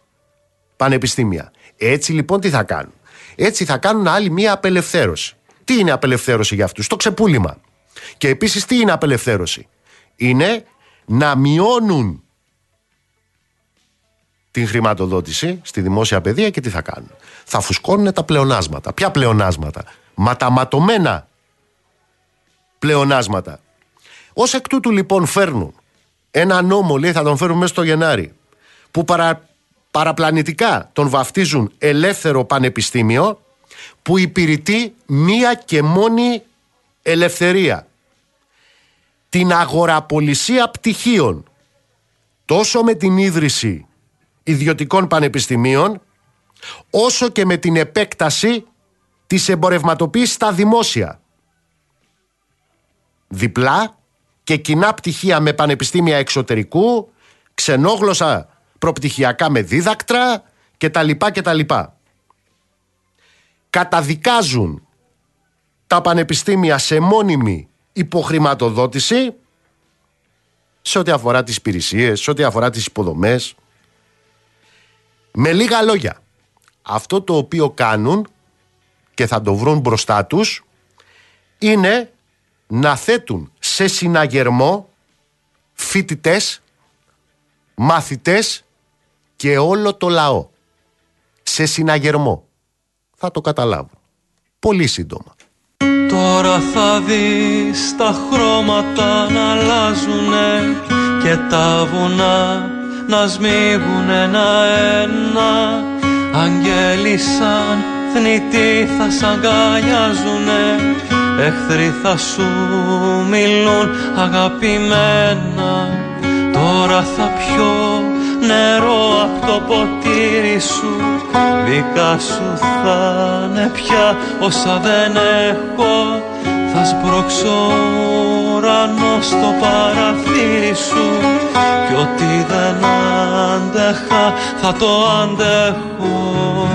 πανεπιστήμια. Έτσι λοιπόν τι θα κάνουν; Έτσι θα κάνουν άλλη μία απελευθέρωση. Τι είναι απελευθέρωση για αυτούς, το ξεπούλημα. Και επίσης τι είναι απελευθέρωση; Είναι να μειώνουν την χρηματοδότηση στη δημόσια παιδεία και τι θα κάνουν. Θα φουσκώνουν τα πλεονάσματα. Ποια πλεονάσματα; Ματαματωμένα πλεονάσματα. Ως εκ τούτου λοιπόν φέρνουν ένα νόμο, λέει θα τον φέρουν μέσα στο Γενάρη, που παρα, παραπλανητικά τον βαφτίζουν ελεύθερο πανεπιστήμιο, που υπηρετεί μία και μόνη ελευθερία. Την αγοραπολισία πτυχίων, τόσο με την ίδρυση ιδιωτικών πανεπιστημίων, όσο και με την επέκταση της εμπορευματοποίησης στα δημόσια. Διπλά και κοινά πτυχία με πανεπιστήμια εξωτερικού, ξενόγλωσσα προπτυχιακά με δίδακτρα και τα λοιπά και τα λοιπά. Καταδικάζουν τα πανεπιστήμια σε μόνιμη υποχρηματοδότηση σε ό,τι αφορά τις υπηρεσίες, σε ό,τι αφορά τις υποδομές. Με λίγα λόγια, αυτό το οποίο κάνουν και θα το βρουν μπροστά τους είναι να θέτουν σε συναγερμό φοιτητές, μαθητές και όλο το λαό. Σε συναγερμό. Θα το καταλάβουν. Πολύ σύντομα. Τώρα θα δεις τα χρώματα να αλλάζουνε και τα βουνά να σμίγουν ένα-ένα Αγγέλοι σαν θνητοί θα σ' αγκαλιάζουνε. Εχθροί θα σου μιλούν αγαπημένα. Τώρα θα πιω νερό από το ποτήρι σου. Δικά σου θα είναι πια όσα δεν έχω. Θα σπρώξω ουρανό στο παραθύρι σου. Κι ό,τι δεν άντεχα θα το αντέχω.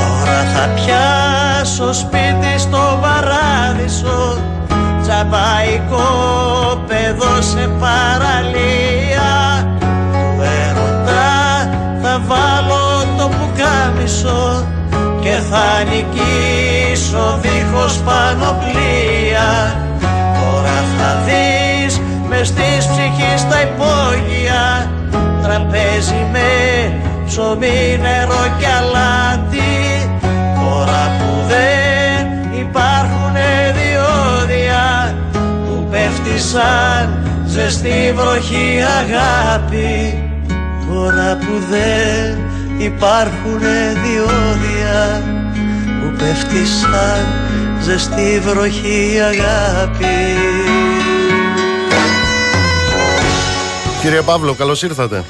Τώρα θα πιάσω σπίτι στο παράδεισο. Τσαμπαϊκό παιδό σε παραλία. Του έρωτα θα βάλω το πουκάμισο Και θα νικήσω δίχως πανοπλία. Τώρα θα δεις μες της ψυχής τα υπόγεια. Τραπέζι με ψωμί, νερό και αλάτι. Τώρα που δεν υπάρχουν διόδια Που πέφτει σαν ζεστή βροχή αγάπη. Τώρα που δεν υπάρχουν διόδια. Που πέφτει σαν ζεστή βροχή αγάπη Κύριε Παύλο, καλώς ήρθατε.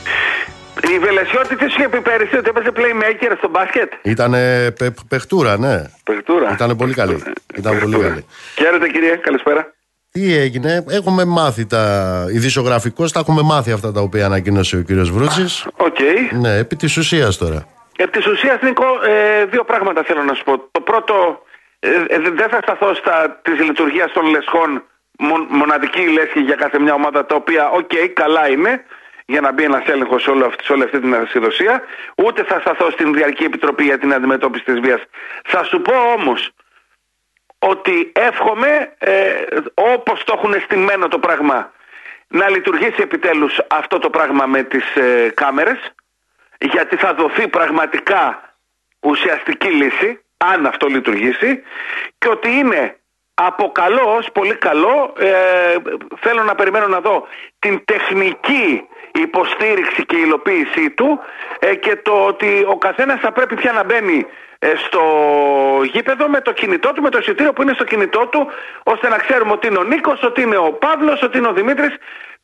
Η Βελεσιώτη τι σου είχε πει πέρυσι ότι έπαιζε playmaker στο μπάσκετ; Ήτανε πε, παιχτούρα, ναι. Παιχτούρα. Ήτανε πολύ καλή. Ήταν πολύ Παιχτούρα. καλή. Χαίρετε κύριε, καλησπέρα. Τι έγινε, έχουμε μάθει τα. ειδησεογραφικώς τα έχουμε μάθει αυτά τα οποία ανακοίνωσε ο κύριος Βρούτση. Οκ. Ναι, επί της ουσίας τώρα. Επί της ουσίας, Νίκο, ε, δύο πράγματα θέλω να σου πω. Το πρώτο, ε, ε, δεν θα σταθώ στα της λειτουργίας των λεσχών, μον- μοναδική λέσχη για κάθε μια ομάδα, τα οποία, οκ, καλά είναι, για να μπει ένας έλεγχος σε, όλο αυτή- σε όλη αυτή την ασυδοσία. Ούτε θα σταθώ στην Διαρκή Επιτροπή για την αντιμετώπιση της βίας. Θα σου πω όμως, ότι εύχομαι ε, όπως το έχουν στημένο το πράγμα να λειτουργήσει επιτέλους αυτό το πράγμα με τις ε, κάμερες γιατί θα δοθεί πραγματικά ουσιαστική λύση αν αυτό λειτουργήσει και ότι είναι από καλό ως πολύ καλό ε, θέλω να περιμένω να δω την τεχνική υποστήριξη και υλοποίησή του ε, και το ότι ο καθένας θα πρέπει πια να μπαίνει ε, στο γήπεδο με το κινητό του, με το εισιτήριο που είναι στο κινητό του ώστε να ξέρουμε ότι είναι ο Νίκος, ότι είναι ο Παύλος, ότι είναι ο Δημήτρης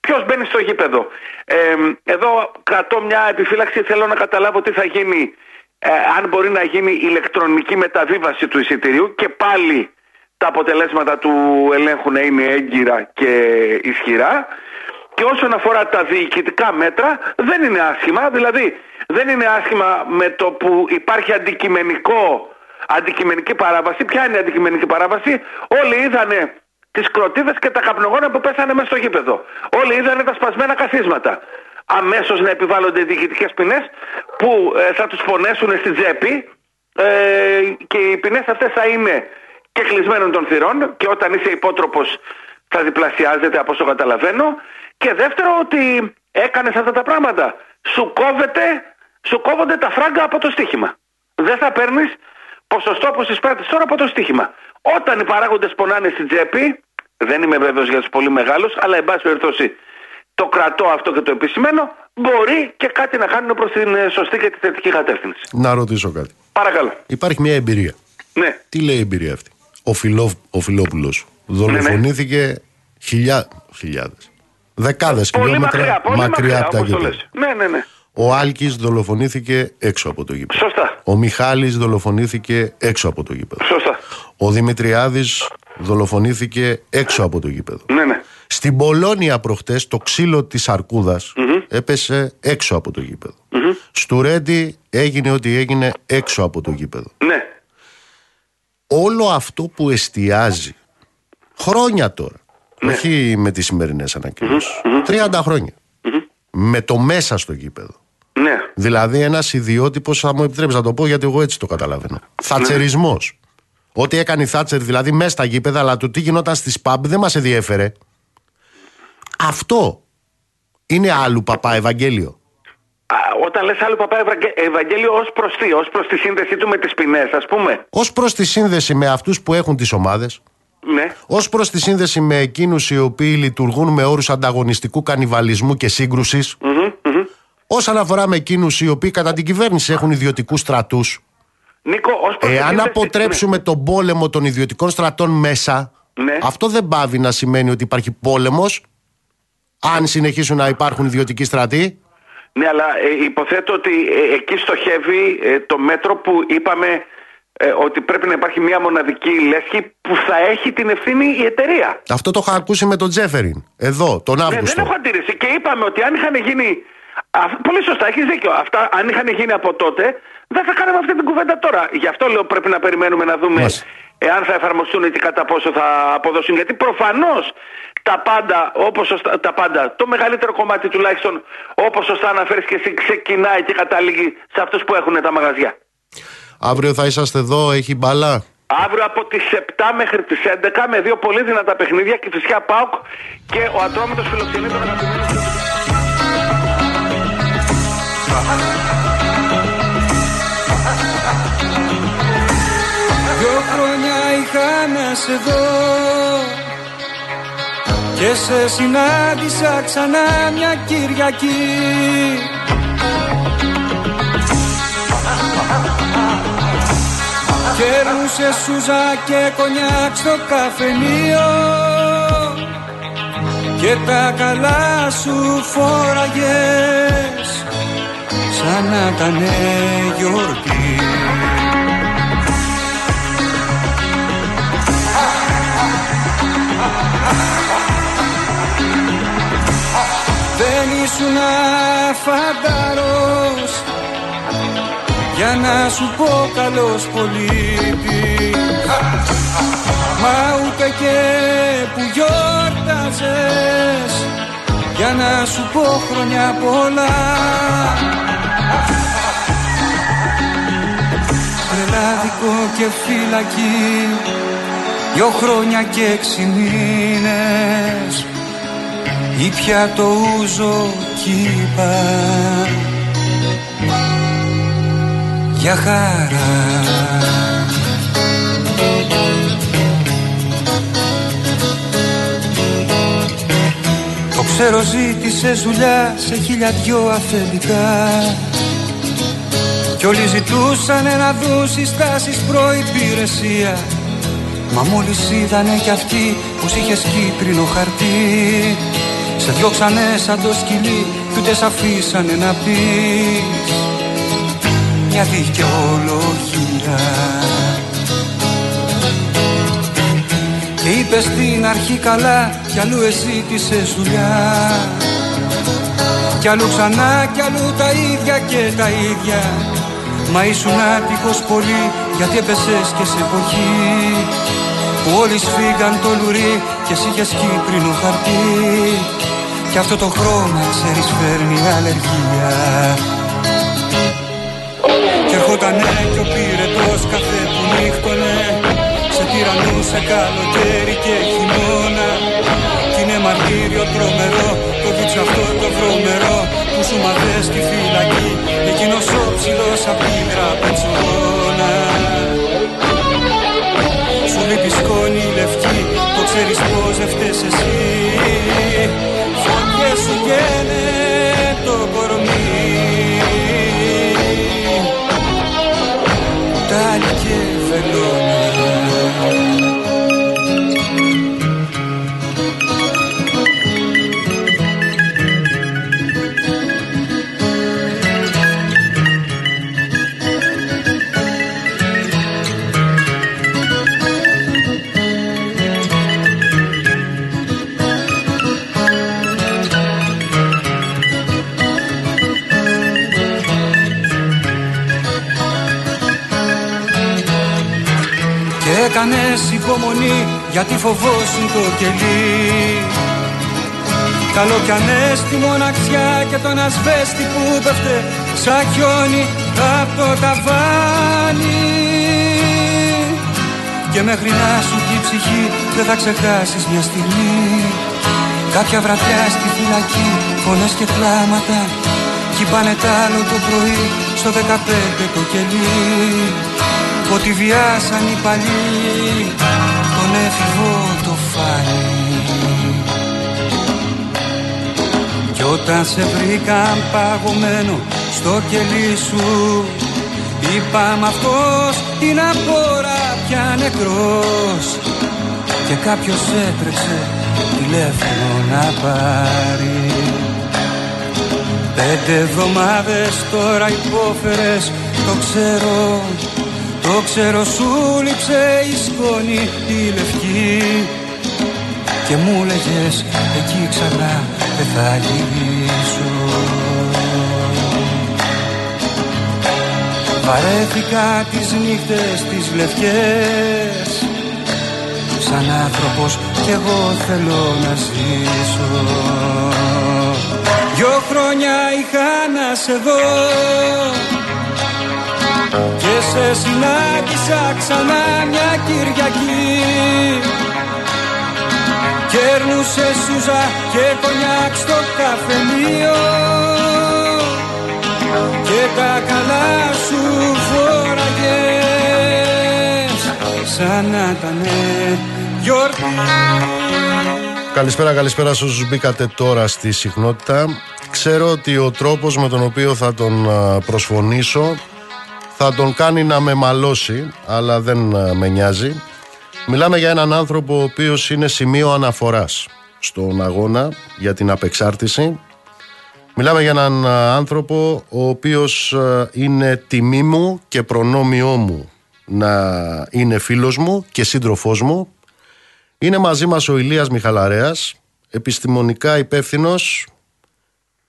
ποιος μπαίνει στο γήπεδο; Ε, εδώ κρατώ μια επιφύλαξη, θέλω να καταλάβω τι θα γίνει ε, αν μπορεί να γίνει ηλεκτρονική μεταβίβαση του εισιτηρίου και πάλι τα αποτελέσματα του ελέγχου να είναι έγκυρα και ισχυρά. Και όσον αφορά τα διοικητικά μέτρα δεν είναι άσχημα, δηλαδή δεν είναι άσχημα με το που υπάρχει αντικειμενικό, αντικειμενική παράβαση. Ποια είναι η αντικειμενική παράβαση, όλοι είδανε τις κροτίδες και τα καπνογόνα που πέσανε μέσα στο γήπεδο. Όλοι είδανε τα σπασμένα καθίσματα. Αμέσως να επιβάλλονται διοικητικές ποινές που ε, θα τους πονέσουν στην τσέπη ε, και οι ποινές αυτές θα είναι και κλεισμένων των θυρών και όταν είσαι υπότροπος θα διπλασιάζεται από όσο καταλαβαίνω και δεύτερο ότι έκανες αυτά τα πράγματα σου, κόβεται, σου κόβονται τα φράγκα από το στοίχημα δεν θα παίρνεις ποσοστό που εισπράττεις τώρα από το στοίχημα όταν οι παράγοντες πονάνε στην τσέπη δεν είμαι βέβαιος για τους πολύ μεγάλους αλλά εν πάση περιπτώσει το κρατώ αυτό και το επισημαίνω μπορεί και κάτι να κάνουν προς την ε, σωστή και τη θετική κατεύθυνση Να ρωτήσω κάτι. παρακαλώ Υπάρχει μια εμπειρία. ναι Τι λέει η εμπειρία αυτή; Ο, Φιλό, ο Φιλόπουλος δολοφονήθηκε χιλιά, χιλιάδες. Δεκάδες πολύ χιλιόμετρα μακριά, πολύ μακριά, από τα όπως το γήπεδα. λες. ναι ναι ναι Ο Άλκης δολοφονήθηκε έξω από το γήπεδο. Σωστά. Ο Μιχάλης δολοφονήθηκε έξω από το γήπεδο. Σωστά. Ο Δημητριάδης δολοφονήθηκε έξω από το γήπεδο. Ναι, ναι. Στην Πολώνια προχτές το ξύλο της αρκουδας έπεσε έξω από το γήπεδο. Στου Ρέντι έγινε ό,τι έγινε έξω από το γήπεδο. Ναι. Όλο αυτό που εστιάζει χρόνια τώρα Όχι με τις σημερινές ανακοινώσεις. 30 χρόνια. Με το μέσα στο γήπεδο. Ναι. Δηλαδή ένας ιδιότυπος, θα μου επιτρέψει να το πω γιατί εγώ έτσι το καταλαβαίνω. Θατσερισμό. Ό,τι έκανε η Θάτσερ δηλαδή μέσα στα γήπεδα, αλλά το τι γινόταν στις ΠΑΜ δεν μας ενδιέφερε. Αυτό είναι άλλου παπά Ευαγγέλιο. Α, όταν λες άλλο παπά Ευαγγε- Ευαγγέλιο ως προς τι, ως προς τη σύνδεσή του με τις ποινές ας πούμε. Ω προς τη σύνδεση με αυτούς που έχουν τις ομάδες, Ναι. ως προς τη σύνδεση με εκείνους οι οποίοι λειτουργούν με όρους ανταγωνιστικού κανιβαλισμού και σύγκρουσης, Μμμ, μμμ. Όσον αφορά με εκείνους οι οποίοι κατά την κυβέρνηση έχουν ιδιωτικούς στρατούς, Νίκο, ως προς τη εάν σύνδεση- αποτρέψουμε τον πόλεμο των ιδιωτικών στρατών μέσα, Ναι. αυτό δεν πάβει να σημαίνει ότι υπάρχει πόλεμος. Αν συνεχίσουν να υπάρχουν ιδιωτικοί στρατοί, Ναι, αλλά ε, υποθέτω ότι ε, εκεί στοχεύει ε, το μέτρο που είπαμε ε, ότι πρέπει να υπάρχει μια μοναδική λέσχη που θα έχει την ευθύνη η εταιρεία. αυτό το είχα ακούσει με τον Τζέφεριν, εδώ, τον Ναι, Αύγουστο. δεν έχω αντίρρηση. Και είπαμε ότι αν είχαν γίνει. Α, πολύ σωστά, έχεις δίκιο. Αυτά, αν είχαν γίνει από τότε, δεν θα κάναμε αυτή την κουβέντα τώρα. Γι' αυτό λέω πρέπει να περιμένουμε να δούμε Μάλιστα. εάν θα εφαρμοστούν και κατά πόσο θα αποδώσουν. Γιατί προφανώς τα πάντα, όπως σωστά, τα πάντα, το μεγαλύτερο κομμάτι τουλάχιστον, όπως σωστά αναφέρεις και εσύ, ξεκινάει και καταλήγει σε αυτούς που έχουν τα μαγαζιά. Αύριο θα είσαστε εδώ, έχει μπαλά. Αύριο από τις 7 μέχρι τις 11 με δύο πολύ δυνατά παιχνίδια και φυσικά ΠΑΟΚ και ο Ατρόμητος φιλοξενεί τον αγαπημένο χρόνια είχα να σε δω Και σε συνάντησα ξανά μια Κυριακή. Κέρνουσε σούζα και κονιάκ στο καφενείο. Και τα καλά σου φόραγες Σαν να ήταν γιορτή ήσουν φανταρός Για να σου πω καλός πολίτης. Μα ούτε και που γιόρταζες. Για να σου πω χρόνια πολλά. Τρελάδικο και φυλακή. Δυο χρόνια και έξι μήνες ή πια το ούζο κύπα. Για χαρά. Το ξέρω ζήτησε δουλειά σε χίλια δυο αφεντικά. Κι όλοι ζητούσαν να δουν συστάσεις προϋπηρεσία Μα μόλις είδανε κι αυτοί πως είχες κίτρινο χαρτί. Σε διώξανε σαν το σκυλί κι ούτες σ' αφήσανε να πεις. Μια δικαιολογία. Και είπες στην αρχή καλά κι αλλού εζήτησες δουλειά. Κι αλλού ξανά κι αλλού τα ίδια και τα ίδια. Μα ήσουν άτυχος πολύ γιατί έπεσες και σε εποχή Που όλοι σφίγγαν το λουρί και εσύ είχες κίτρινο χαρτί. Κι αυτό το χρώμα ξέρεις φέρνει αλλεργία. Κι ερχότανε κι ο πυρετός κάθε που νύχτωνε Σε τυραννούσε καλοκαίρι και χειμώνα. Κι είναι μαρτύριο τρομερό. Το βίτσο αυτό το βρωμερό. Που σου μαθες στη φυλακή. Εκείνος ο ψηλός απ' την τραπεζόνα. Σου λείπει σκόνη λευκή, το ξέρεις πως δεν φταίς εσύ. Φωτιές σου γένε το κορμί. Τάλι και βελόνα Και έκανες υπομονή γιατί φοβόσουν το κελί. Καλό κι ανέστη μοναξιά και τον ασβέστη που πέφτε σαν χιόνι από το ταβάνι και μέχρι να σου πει η ψυχή δεν θα ξεχάσεις μια στιγμή. Κάποια βραδιά στη φυλακή φωνές και κλάματα Κι πάνε τ' άλλο το πρωί στο 15 το κελί Ότι βιάσαν οι παλιοί τον έφηβο το φάνη Κι όταν σε βρήκαν παγωμένο στο κελί σου Είπαμε αυτός είναι απόρα πια νεκρός. Και κάποιος έτρεξε τηλέφωνο να πάρει. Πέντε εβδομάδες τώρα υπόφερες το ξέρω Το ξέρω σου λείψε η σκόνη η λευκή. Και μου λέγες εκεί ξανά δεν θα γυρίσω Βαρέθηκα τις νύχτες τις λευκές. Σαν άνθρωπος κι εγώ θέλω να ζήσω. Δυο χρόνια είχα να σε δω Και σε συνάντησα ξανά μια Κυριακή. Κέρνουσε σούζα και κονιάκ στο καφενείο. Και τα καλά σου φοραγες Σαν να ήτανε Καλησπέρα, καλησπέρα σε όσους μπήκατε τώρα στη συχνότητα. Ξέρω ότι ο τρόπος με τον οποίο θα τον προσφωνήσω θα τον κάνει να με μαλώσει, αλλά δεν με νοιάζει. Μιλάμε για έναν άνθρωπο ο οποίος είναι σημείο αναφοράς στον αγώνα για την απεξάρτηση. Μιλάμε για έναν άνθρωπο ο οποίος είναι τιμή μου και προνόμιό μου να είναι φίλος μου και σύντροφός μου είναι μαζί μας ο Ηλίας Μιχαλαρέας, επιστημονικά υπεύθυνος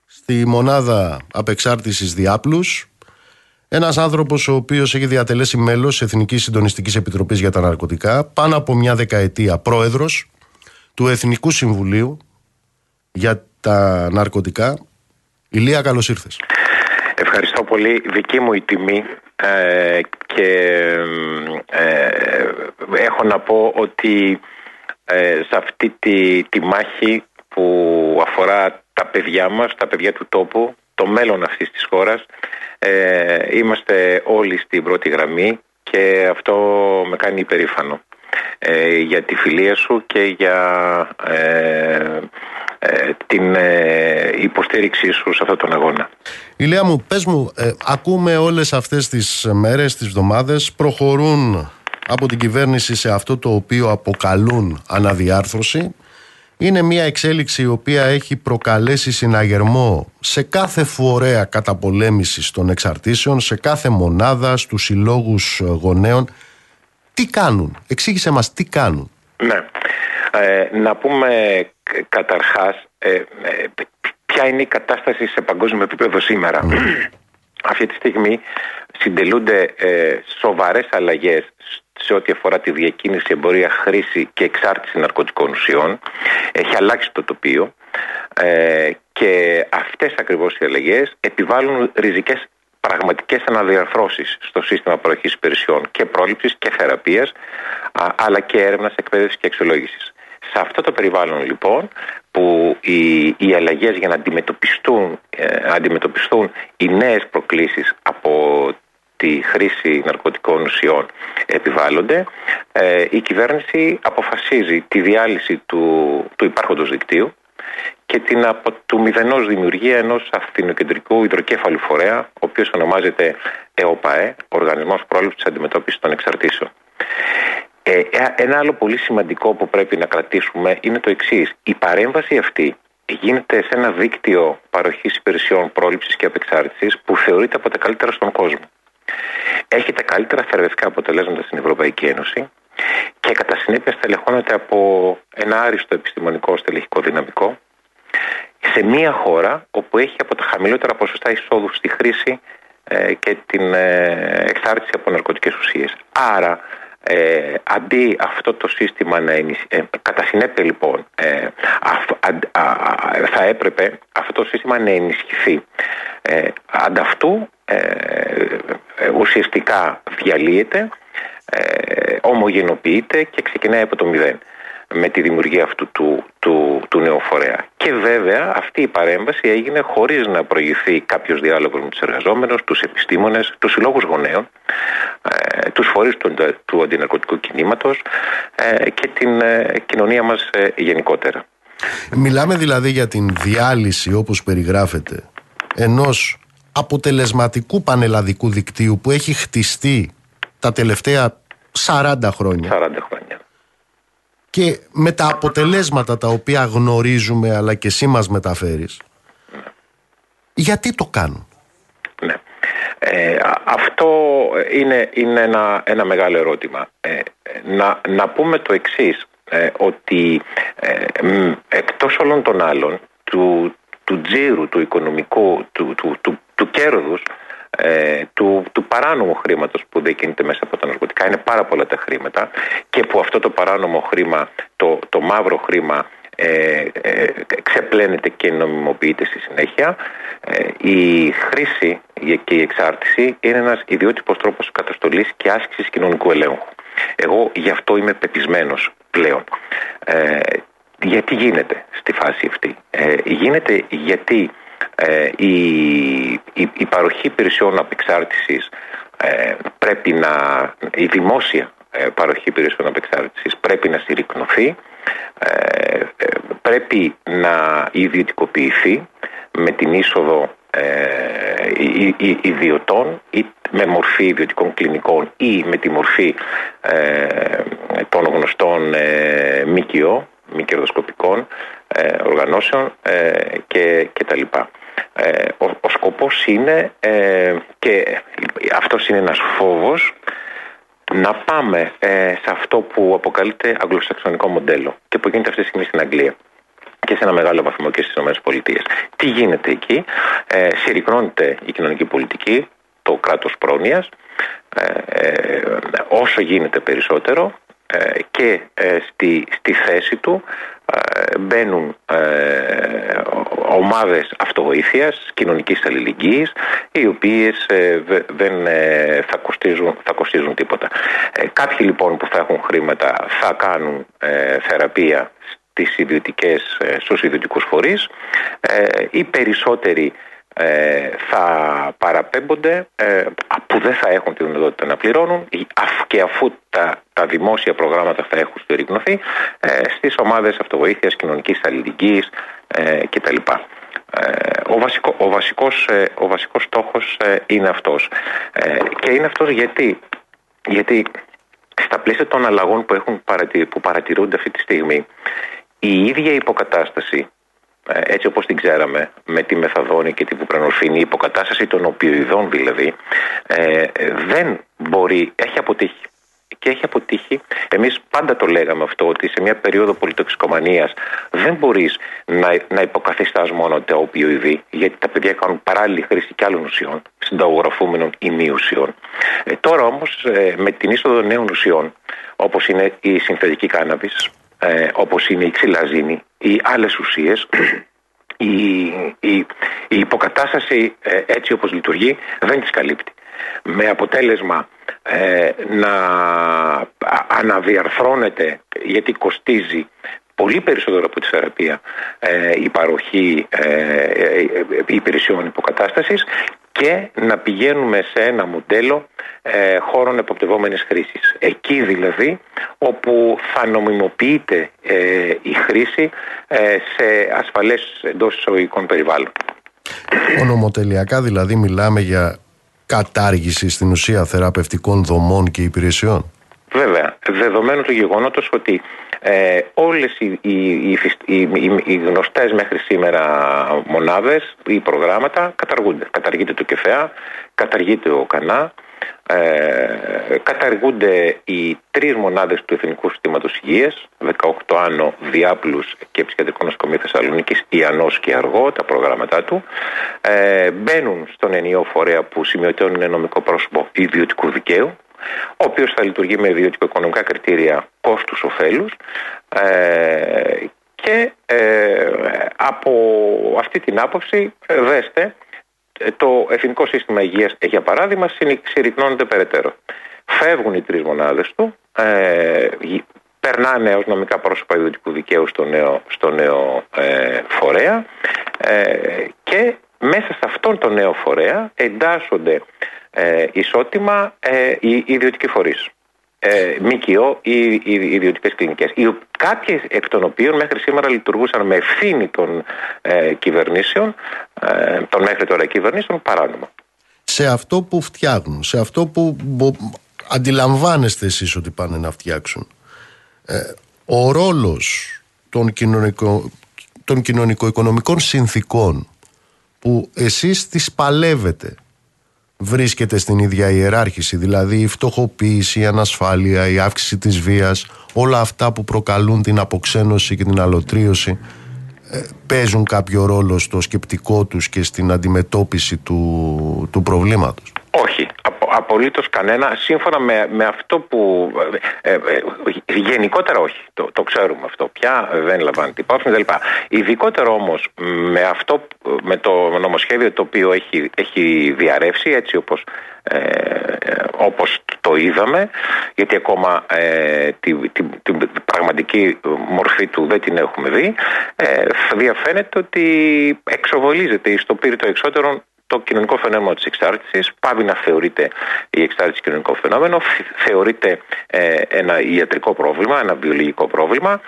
στη μονάδα απεξάρτησης διάπλους, ένας άνθρωπος ο οποίος έχει διατελέσει μέλος Εθνικής Συντονιστικής Επιτροπής για τα Ναρκωτικά, πάνω από μια δεκαετία πρόεδρος του Εθνικού Συμβουλίου για τα Ναρκωτικά. Ηλία, καλώς ήρθες. Ευχαριστώ πολύ. Δική μου η τιμή ε, και ε, έχω να πω ότι ε, σε αυτή τη, τη μάχη που αφορά τα παιδιά μας, τα παιδιά του τόπου, το μέλλον αυτής της χώρας. Ε, είμαστε όλοι στην πρώτη γραμμή και αυτό με κάνει υπερήφανο ε, για τη φιλία σου και για ε, την υποστήριξή σου σε αυτόν τον αγώνα. Ηλία μου, πες μου, ακούμε όλες αυτές τις μέρες, τις εβδομάδες, προχωρούν από την κυβέρνηση σε αυτό το οποίο αποκαλούν αναδιάρθρωση είναι μια εξέλιξη η οποία έχει προκαλέσει συναγερμό σε κάθε φορέα καταπολέμησης των εξαρτήσεων, σε κάθε μονάδα, στους συλλόγους γονέων. Τι κάνουν, εξήγησε μας τι κάνουν. Ναι, ε, να πούμε καταρχάς ε, ε, ποια είναι η κατάσταση σε παγκόσμιο επίπεδο σήμερα. Αυτή τη στιγμή συντελούνται ε, σοβαρές αλλαγές σε ό,τι αφορά τη διακίνηση, εμπορία, χρήση και εξάρτηση ναρκωτικών ουσιών. Έχει αλλάξει το τοπίο ε, και αυτές ακριβώς οι αλλαγές επιβάλλουν ριζικές πραγματικές αναδιαρθρώσεις στο σύστημα παροχής υπηρεσιών και πρόληψης και θεραπείας αλλά και έρευνας, εκπαίδευσης και αξιολόγησης. Σε αυτό το περιβάλλον λοιπόν που οι, οι αλλαγές για να αντιμετωπιστούν, ε, αντιμετωπιστούν οι νέες προκλήσεις από τη χρήση ναρκωτικών ουσιών επιβάλλονται, ε, η κυβέρνηση αποφασίζει τη διάλυση του, του υπάρχοντος δικτύου και την από του μηδενός δημιουργία ενός αυθινοκεντρικού υδροκέφαλου φορέα, ο οποίος ονομάζεται ΕΟΠΑΕ, Οργανισμός Πρόληψης Αντιμετώπισης των Εξαρτήσεων. Ε, ε, ένα άλλο πολύ σημαντικό που πρέπει να κρατήσουμε είναι το εξής. Η παρέμβαση αυτή γίνεται σε ένα δίκτυο παροχής υπηρεσιών πρόληψης και απεξάρτησης που θεωρείται από τα καλύτερα στον κόσμο. Έχει τα καλύτερα θεραπευτικά αποτελέσματα στην Ευρωπαϊκή Ένωση και κατά συνέπεια στελεχώνεται από ένα άριστο επιστημονικό στελεχικό δυναμικό σε μια χώρα όπου έχει από τα χαμηλότερα ποσοστά εισόδου στη χρήση ε, και την ε, εξάρτηση από ναρκωτικές ουσίες. Άρα ε, αντί αυτό το σύστημα να ενισχυθεί, κατά συνέπεια λοιπόν ε, θα έπρεπε αυτό το σύστημα να ενισχυθεί. Ε, ανταυτού ε, ουσιαστικά διαλύεται, ομογενοποιείται και ξεκινάει από το μηδέν με τη δημιουργία αυτού του, του, του νέου φορέα. Και βέβαια αυτή η παρέμβαση έγινε χωρίς να προηγηθεί κάποιος διάλογος με τους εργαζόμενους, τους επιστήμονες, τους συλλόγους γονέων, ε, τους φορείς του, του αντιναρκωτικού κινήματος ε, και την ε, κοινωνία μας ε, γενικότερα. Μιλάμε δηλαδή για την διάλυση όπως περιγράφεται ενός αποτελεσματικού πανελλαδικού δικτύου που έχει χτιστεί τα τελευταία 40 χρόνια. 40 χρόνια και με τα αποτελέσματα τα οποία γνωρίζουμε αλλά και εσύ μας μεταφέρεις γιατί το κάνουν; Ναι. Ε, αυτό είναι, είναι ένα, ένα μεγάλο ερώτημα ε, να, να πούμε το εξής ε, ότι ε, εκτός όλων των άλλων του, του τζίρου, του οικονομικού, του, του, του, του κέρδους ε, του, του παράνομου χρήματος που διακινείται μέσα από τα ναρκωτικά. Είναι πάρα πολλά τα χρήματα και που αυτό το παράνομο χρήμα, το, το μαύρο χρήμα ε, ε, ξεπλένεται και νομιμοποιείται στη συνέχεια. Ε, η χρήση και η εξάρτηση είναι ένας ιδιότυπος τρόπος καταστολής και άσκησης κοινωνικού ελέγχου. Εγώ γι' αυτό είμαι πεπισμένος πλέον. Ε, γιατί γίνεται στη φάση αυτή; Ε, γίνεται γιατί ε, η, η, η, παροχή υπηρεσιών απεξάρτησης ε, πρέπει να, η δημόσια ε, παροχή υπηρεσιών απεξάρτησης πρέπει να συρρυκνωθεί, ε, πρέπει να ιδιωτικοποιηθεί με την είσοδο ιδιωτών ή με μορφή ιδιωτικών κλινικών ή με τη μορφή των γνωστών ΜΚΟ, μη κερδοσκοπικών οργανώσεων και, και τα λοιπά. Ε, ο, ο σκοπός είναι ε, και αυτός είναι ένας φόβος να πάμε ε, σε αυτό που αποκαλείται αγγλοσαξονικό μοντέλο και που γίνεται αυτή τη στιγμή στην Αγγλία και σε ένα μεγάλο βαθμό και στις ΗΠΑ. Τι γίνεται εκεί, ε, συρρυκνώνεται η κοινωνική πολιτική, το κράτος πρόνοιας, ε, όσο γίνεται περισσότερο και στη, στη θέση του μπαίνουν ομάδες αυτοβοήθειας, κοινωνικής αλληλεγγύης, οι οποίες ε, δεν ε, θα, κοστίζουν, θα κοστίζουν τίποτα. Ε, κάποιοι λοιπόν που θα έχουν χρήματα θα κάνουν θεραπεία στις ιδιωτικές, στους ιδιωτικούς φορείς, οι περισσότεροι θα παραπέμπονται που δεν θα έχουν τη δυνατότητα να πληρώνουν και αφού τα, τα δημόσια προγράμματα θα έχουν στηριγνωθεί στις ομάδες αυτοβοήθειας, κοινωνικής αλληλεγγύης κτλ. Ε, ο, βασικό, ο, βασικός, ε, ο βασικός στόχος ε, είναι αυτός. Και είναι αυτός γιατί, γιατί στα πλαίσια των αλλαγών που, έχουν που παρατηρούνται αυτή τη στιγμή η ίδια υποκατάσταση έτσι όπως την ξέραμε με τη μεθαδόνη και την βουπρανορφίνη η υποκατάσταση των οπιοειδών δηλαδή δεν μπορεί, έχει αποτύχει και έχει αποτύχει. Εμείς πάντα το λέγαμε αυτό, ότι σε μια περίοδο πολιτοξικομανίας δεν μπορείς να, να υποκαθιστάς μόνο τα οπιοειδή, γιατί τα παιδιά κάνουν παράλληλη χρήση και άλλων ουσιών, συνταγογραφούμενων ή μη ουσιών. Ε, τώρα όμως, ε, με την είσοδο νέων ουσιών, όπως είναι η συνθετική κάναβη, ε, όπως είναι η ξυλαζίνη ή άλλες ουσίες, (clears throat) η, η, η υποκατάσταση ε, έτσι όπως λειτουργεί δεν τις καλύπτει. Με αποτέλεσμα ε, να αναδιαρθρώνεται γιατί κοστίζει πολύ περισσότερο από τη θεραπεία ε, η παροχή ε, ε, υπηρεσιών υποκατάστασης και να πηγαίνουμε σε ένα μοντέλο ε, χώρων εποπτευόμενης χρήσης. Εκεί δηλαδή όπου θα νομιμοποιείται η χρήση σε ασφαλές εντός εισαγωγικών περιβάλλον. Ονομοτελειακά δηλαδή μιλάμε για κατάργηση στην ουσία θεραπευτικών δομών και υπηρεσιών. Βέβαια, δεδομένου του γεγονότος ότι ε, όλες οι, οι, οι, οι, γνωστές μέχρι σήμερα μονάδες ή προγράμματα καταργούνται. Καταργείται το ΚΕΦΕΑ, καταργείται ο ΚΑΝΑ, ε, καταργούνται οι τρεις μονάδες του Εθνικού Συστήματος Υγείας 18 Άνω, Διάπλους και Ψυχιατρικό Νοσοκομείο Θεσσαλονίκης Ιαννός και Αργό, τα προγράμματά του. Ε, μπαίνουν στον ενιαίο φορέα που σημειωτέων είναι νομικό πρόσωπο ιδιωτικού δικαίου ο οποίος θα λειτουργεί με ιδιωτικο-οικονομικά κριτήρια κόστους-οφέλους ε, και ε, από αυτή την άποψη δέστε το Εθνικό Σύστημα Υγείας για παράδειγμα συρρυκνώνεται περαιτέρω. Φεύγουν οι τρεις μονάδες του, ε, περνάνε ως νομικά πρόσωπα ιδιωτικού δικαίου στο νέο, στο νέο ε, φορέα ε, και μέσα σε αυτόν τον νέο φορέα εντάσσονται ε, ισότιμα ε, οι ιδιωτικοί φορείς. Ε, ΜΚΟ ή οι ιδιωτικές κλινικές κάποιες εκ των οποίων μέχρι σήμερα λειτουργούσαν με ευθύνη των ε, κυβερνήσεων ε, των μέχρι τώρα κυβερνήσεων παράνομα. Σε αυτό που φτιάχνουν, σε αυτό που αντιλαμβάνεστε εσείς ότι πάνε να φτιάξουν ε, ο ρόλος των, κοινωνικο, των κοινωνικο-οικονομικών συνθήκων που εσείς τις παλεύετε βρίσκεται στην ίδια ιεράρχηση δηλαδή η φτωχοποίηση, η ανασφάλεια, η αύξηση της βίας όλα αυτά που προκαλούν την αποξένωση και την αλωτρίωση ε, παίζουν κάποιο ρόλο στο σκεπτικό τους και στην αντιμετώπιση του, του προβλήματος. Όχι, απολύτως κανένα. Σύμφωνα με, με αυτό που. Ε, ε, γενικότερα όχι. Το, το ξέρουμε αυτό. Πια δεν λαμβάνεται υπόψη κλπ. Ειδικότερα όμως με αυτό, με το νομοσχέδιο το οποίο έχει, έχει διαρρεύσει έτσι όπως ε, όπως το είδαμε γιατί ακόμα ε, την τη, τη, πραγματική μορφή του δεν την έχουμε δει ε, διαφαίνεται ότι εξοβολίζεται στο πύρητο εξώτερων το κοινωνικό φαινόμενο της εξάρτησης πάβει να θεωρείται η εξάρτηση κοινωνικό φαινόμενο, θεωρείται ε, ένα ιατρικό πρόβλημα, ένα βιολογικό πρόβλημα.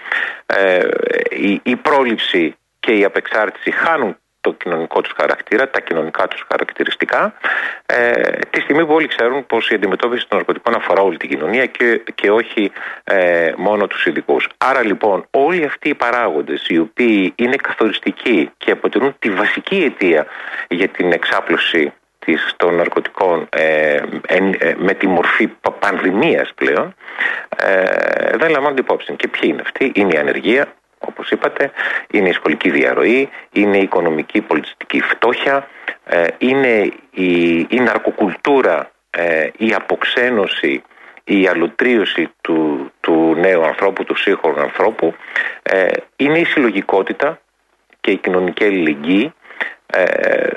Ε, η, η πρόληψη και η απεξάρτηση χάνουν το κοινωνικό τους χαρακτήρα, τα κοινωνικά τους χαρακτηριστικά, ε, τη στιγμή που όλοι ξέρουν πως η αντιμετώπιση των ναρκωτικών αφορά όλη την κοινωνία και, και όχι ε, μόνο τους ειδικούς. Άρα λοιπόν, όλοι αυτοί οι παράγοντες, οι οποίοι είναι καθοριστικοί και αποτελούν τη βασική αιτία για την εξάπλωση της, των ναρκωτικών ε, ε, με τη μορφή πανδημίας πλέον ε, δεν λαμβάνονται υπόψη. Και ποιοι είναι αυτοί, είναι η ανεργία, όπως είπατε, είναι η σχολική διαρροή, είναι η οικονομική πολιτιστική φτώχεια, ε, είναι η, η ναρκοκουλτούρα, ε, η αποξένωση, η αλωτρίωση του, του νέου ανθρώπου, του σύγχρονου ανθρώπου, ε, είναι η συλλογικότητα και η κοινωνική αλληλεγγύη,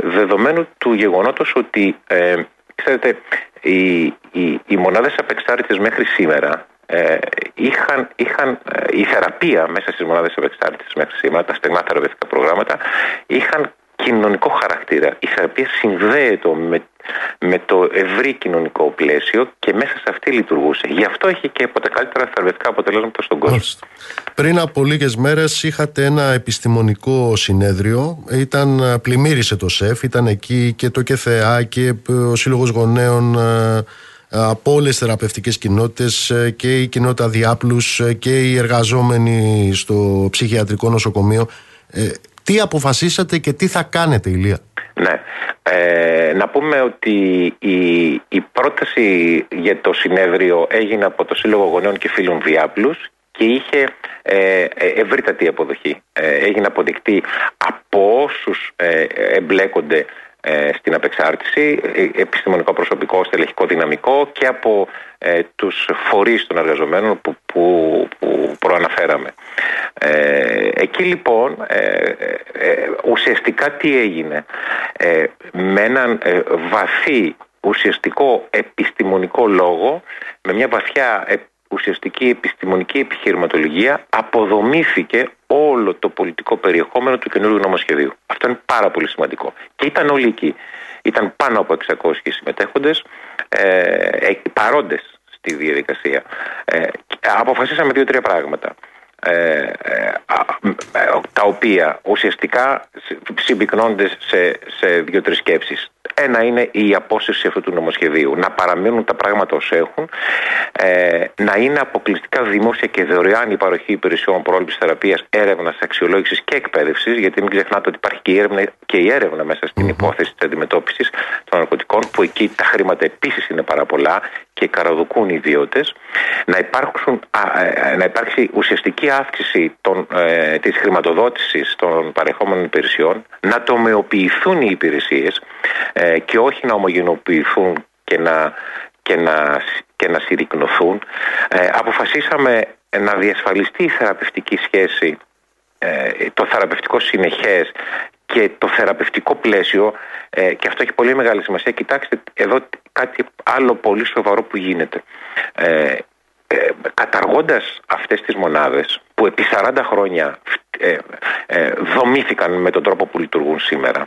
δεδομένου του γεγονότος ότι, ξέρετε, οι, οι, οι μονάδες απεξάρτητες μέχρι σήμερα ε, είχαν, είχαν ε, η θεραπεία μέσα στις μονάδες ευεξάρτησης μέχρι σήμερα, τα στεγνά θεραπευτικά προγράμματα, είχαν κοινωνικό χαρακτήρα. Η θεραπεία συνδέεται με, με το ευρύ κοινωνικό πλαίσιο και μέσα σε αυτή λειτουργούσε. Γι' αυτό έχει και από τα καλύτερα θεραπευτικά αποτελέσματα στον κόσμο. Πριν από λίγες μέρες είχατε ένα επιστημονικό συνέδριο. Ήταν, πλημμύρισε το ΣΕΦ, ήταν εκεί και το ΚΕΘΕΑ και ο Σύλλογος Γονέων ε, από όλες τις θεραπευτικές κοινότητες ε, και η κοινότητα διάπλους ε, και οι εργαζόμενοι στο ψυχιατρικό νοσοκομείο. Ε, τι αποφασίσατε και τι θα κάνετε, Ηλία; Ναι. Ε, να πούμε ότι η, η πρόταση για το συνέδριο έγινε από το Σύλλογο Γονέων και Φίλων Διάπλους και είχε ε, ευρύτατη αποδοχή. έγινε αποδεκτή από όσους εμπλέκονται ε, στην απεξάρτηση, ε, επιστημονικό προσωπικό, στελεχικό δυναμικό και από ε, τους φορείς των εργαζομένων που, που, που προαναφέραμε. Ε, εκεί λοιπόν ουσιαστικά τι έγινε με έναν βαθύ ουσιαστικό επιστημονικό λόγο με μια βαθιά ουσιαστική επιστημονική επιχειρηματολογία αποδομήθηκε όλο το πολιτικό περιεχόμενο του καινούργιου νομοσχεδίου. Αυτό είναι πάρα πολύ σημαντικό. Και ήταν όλοι εκεί. Ήταν πάνω από 600 συμμετέχοντες, ε, παρόντες στη διαδικασία. Ε, αποφασίσαμε δύο-τρία πράγματα. Ε, ε, τα οποία ουσιαστικά συμπυκνώνται σε, σε δύο-τρεις σκέψεις. Ένα είναι η απόσυρση αυτού του νομοσχεδίου. Να παραμείνουν τα πράγματα όσο έχουν. Ε, να είναι αποκλειστικά δημόσια και δωρεάν η παροχή υπηρεσιών πρόληψης θεραπείας, έρευνας, αξιολόγησης και εκπαίδευσης. Γιατί μην ξεχνάτε ότι υπάρχει και η έρευνα, και η έρευνα μέσα στην υπόθεση της αντιμετώπισης των ναρκωτικών, που εκεί τα χρήματα επίσης είναι πάρα πολλά και καραδοκούν οι ιδιώτες. Να, ε, να υπάρξει ουσιαστική αύξηση των, ε, της χρηματοδότησης των παρεχόμενων υπηρεσιών, να τομεοποιηθούν οι υπηρεσίες ε, και όχι να ομογενοποιηθούν και να, και να, και να συρρυκνωθούν. Ε, αποφασίσαμε να διασφαλιστεί η θεραπευτική σχέση, ε, το θεραπευτικό συνεχές και το θεραπευτικό πλαίσιο ε, και αυτό έχει πολύ μεγάλη σημασία. Κοιτάξτε εδώ κάτι άλλο πολύ σοβαρό που γίνεται. Ε, ε, καταργώντας αυτές τις μονάδες που επί 40 χρόνια ε, ε, δομήθηκαν με τον τρόπο που λειτουργούν σήμερα.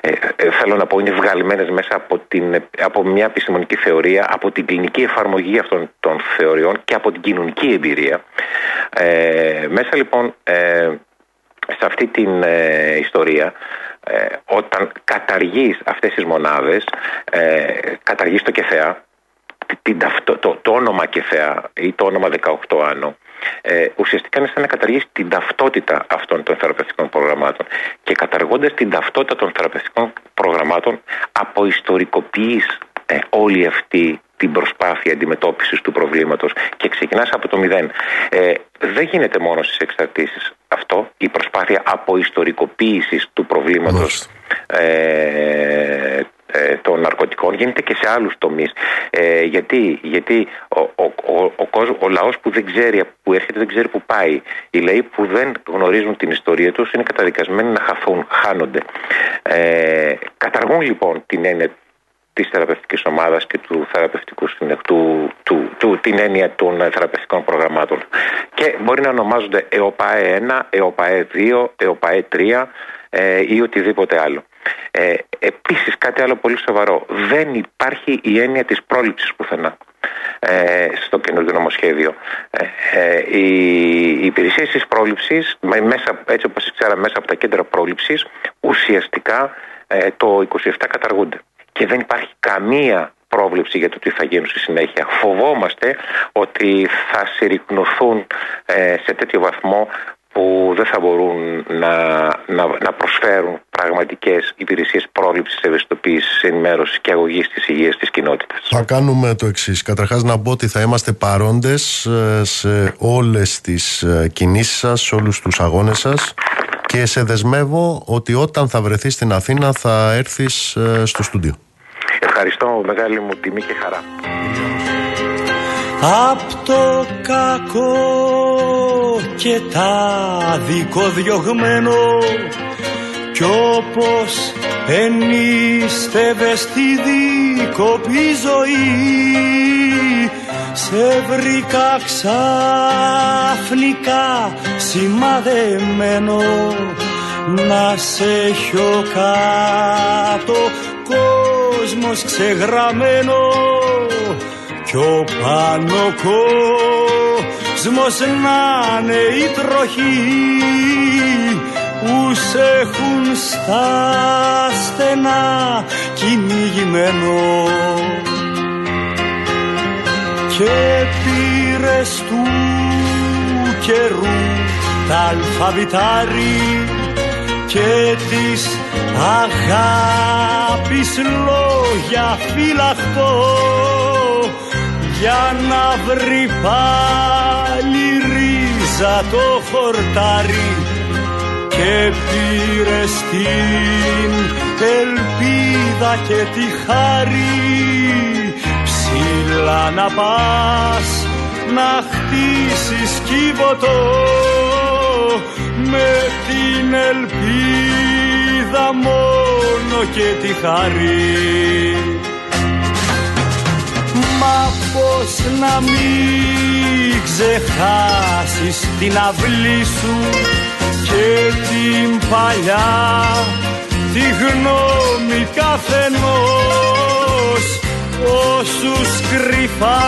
Ε, ε, θέλω να πω είναι βγαλμένες μέσα από, την, από μια επιστημονική θεωρία από την κλινική εφαρμογή αυτών των θεωριών και από την κοινωνική εμπειρία. Μέσα λοιπόν σε αυτή την ιστορία όταν καταργείς αυτές τις μονάδες καταργείς το κεφέα την, το, το, το όνομα ΚΕΘΕΑ ή το όνομα 18 άνω ε, ουσιαστικά είναι σαν να καταργήσει την ταυτότητα αυτών των θεραπευτικών προγραμμάτων. Και καταργώντας την ταυτότητα των θεραπευτικών προγραμμάτων αποϊστορικοποιείς ε, όλη αυτή την προσπάθεια αντιμετώπισης του προβλήματος. Και ξεκινάς από το μηδέν. Ε, δεν γίνεται μόνο στις εξαρτήσεις αυτό, η προσπάθεια αποϊστορικοποίησης του προβλήματος ε, ε, των ναρκωτικών γίνεται και σε άλλους τομείς. Ε, γιατί γιατί ο, ο, ο, ο, ο λαός που δεν ξέρει που έρχεται δεν ξέρει που πάει. Οι λαοί που δεν γνωρίζουν την ιστορία τους είναι καταδικασμένοι να χαθούν, χάνονται. Ε, καταργούν λοιπόν την έννοια της θεραπευτικής ομάδας και του θεραπευτικού συνεχτού, του, του, την έννοια των θεραπευτικών προγραμμάτων. Και μπορεί να ονομάζονται ΕΟΠΑΕ 1, ΕΟΠΑΕ 2, ΕΟΠΑΕ 3 ε, ή οτιδήποτε άλλο. Ε, επίσης κάτι άλλο πολύ σοβαρό. Δεν υπάρχει η έννοια της πρόληψης πουθενά ε, στο καινούργιο νομοσχέδιο. Ε, ε, οι υπηρεσίε της πρόληψης, μέσα, έτσι όπως ξέραμε μέσα από τα κέντρα πρόληψης, ουσιαστικά ε, το 27 καταργούνται. Και δεν υπάρχει καμία πρόβλεψη για το τι θα γίνουν στη συνέχεια. Φοβόμαστε ότι θα συρρυκνωθούν ε, σε τέτοιο βαθμό που δεν θα μπορούν να, να, να προσφέρουν πραγματικές υπηρεσίες πρόληψης, ευαισθητοποίησης, ενημέρωσης και αγωγής της υγείας της κοινότητας. Θα κάνουμε το εξής. Καταρχάς να πω ότι θα είμαστε παρόντες ε, σε όλες τις ε, κινήσεις σας, σε όλους τους αγώνες σας και σε δεσμεύω ότι όταν θα βρεθείς στην Αθήνα θα έρθεις ε, στο στούντιο. Ευχαριστώ, μεγάλη μου τιμή και χαρά. Απ' το κακό και τα διωγμένο κι όπως ενίστευες στη δίκοπη ζωή σε βρήκα ξαφνικά σημαδεμένο. Να σε χιω κάτω κόσμος ξεγραμμένο κι ο πάνω κόσμος να είναι η τροχή που σε έχουν στα στενά κυνηγημένο. Και πήρες του καιρού τα αλφαβητάρι και της αγάπης λόγια φυλαχτώ για να βρει πάλι ρίζα το χορτάρι και πήρε την ελπίδα και τη χάρη. Ψηλά να πας να χτίσεις κύβωτο με την ελπίδα μόνο και τη χάρη Μα πως να μην ξεχάσεις την αυλή σου και την παλιά τη γνώμη καθενός. Όσους κρυφά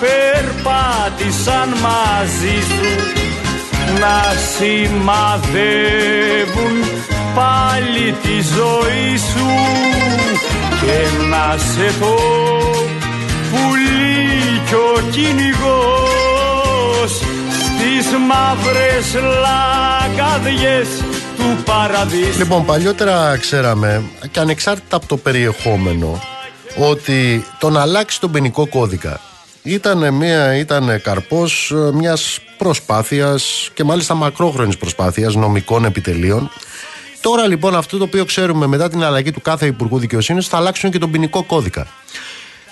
περπάτησαν μαζί σου να σημαδεύουν πάλι τη ζωή σου και να σε το πουλί κι ο κυνηγός στις μαύρες λαγκαδιές του παραδείσου. Λοιπόν, παλιότερα ξέραμε και ανεξάρτητα από το περιεχόμενο ότι το να αλλάξει τον ποινικό κώδικα ήταν, μια, ήταν καρπός ε, μιας προσπάθειας και μάλιστα μακρόχρονης προσπάθειας νομικών επιτελείων Τώρα λοιπόν αυτό το οποίο ξέρουμε μετά την αλλαγή του κάθε Υπουργού Δικαιοσύνης θα αλλάξουν και τον ποινικό κώδικα.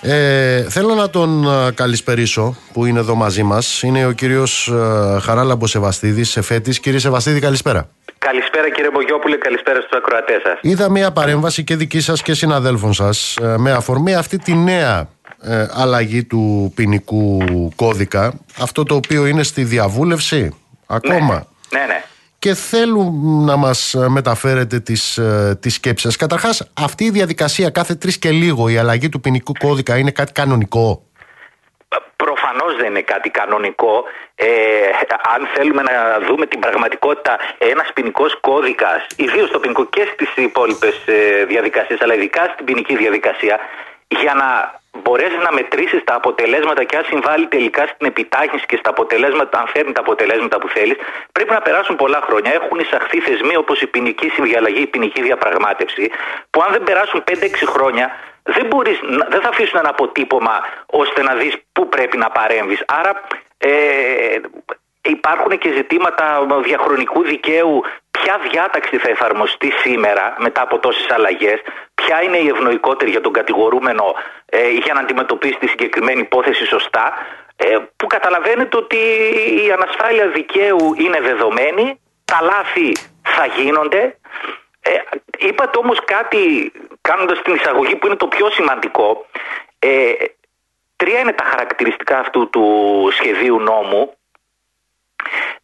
Ε, θέλω να τον ε, καλησπερίσω που είναι εδώ μαζί μας. Είναι ο κύριος ε, Χαράλαμπος Σεβαστίδης, εφέτης. Κύριε Σεβαστίδη, καλησπέρα. Καλησπέρα κύριε Μπογιόπουλε, καλησπέρα στους ακροατές σας. Είδα μια παρέμβαση και δική σας και συναδέλφων σας ε, με αφορμή αυτή τη νέα ε, αλλαγή του ποινικού κώδικα. Αυτό το οποίο είναι στη διαβούλευση ακόμα. Ναι, ναι. Και θέλουν να μας μεταφέρετε τις, ε, τις σκέψεις σας. Καταρχάς, αυτή η διαδικασία κάθε τρεις και λίγο, η αλλαγή του ποινικού κώδικα είναι κάτι κανονικό; Προφανώς δεν είναι κάτι κανονικό. Ε, αν θέλουμε να δούμε την πραγματικότητα, ένας ποινικός κώδικας, ιδίως το ποινικό και στις υπόλοιπες ε, διαδικασίες, αλλά ειδικά στην ποινική διαδικασία, για να μπορέσεις να μετρήσεις τα αποτελέσματα και αν συμβάλλει τελικά στην επιτάχυνση και στα αποτελέσματα, αν φέρνει τα αποτελέσματα που θέλεις, πρέπει να περάσουν πολλά χρόνια. Έχουν εισαχθεί θεσμοί όπως η ποινική συνδιαλλαγή, η ποινική διαπραγμάτευση, που αν δεν περάσουν 5-6 χρόνια, δεν, μπορείς, δεν θα αφήσουν ένα αποτύπωμα ώστε να δεις πού πρέπει να παρέμβεις. Άρα ε, υπάρχουν και ζητήματα διαχρονικού δικαίου ποια διάταξη θα εφαρμοστεί σήμερα μετά από τόσες αλλαγές, ποια είναι η ευνοϊκότερη για τον κατηγορούμενο ε, για να αντιμετωπίσει τη συγκεκριμένη υπόθεση σωστά, ε, που καταλαβαίνετε ότι η ανασφάλεια δικαίου είναι δεδομένη, τα λάθη θα γίνονται. Ε, είπατε όμως κάτι κάνοντας την εισαγωγή που είναι το πιο σημαντικό. Ε, τρία είναι τα χαρακτηριστικά αυτού του σχεδίου νόμου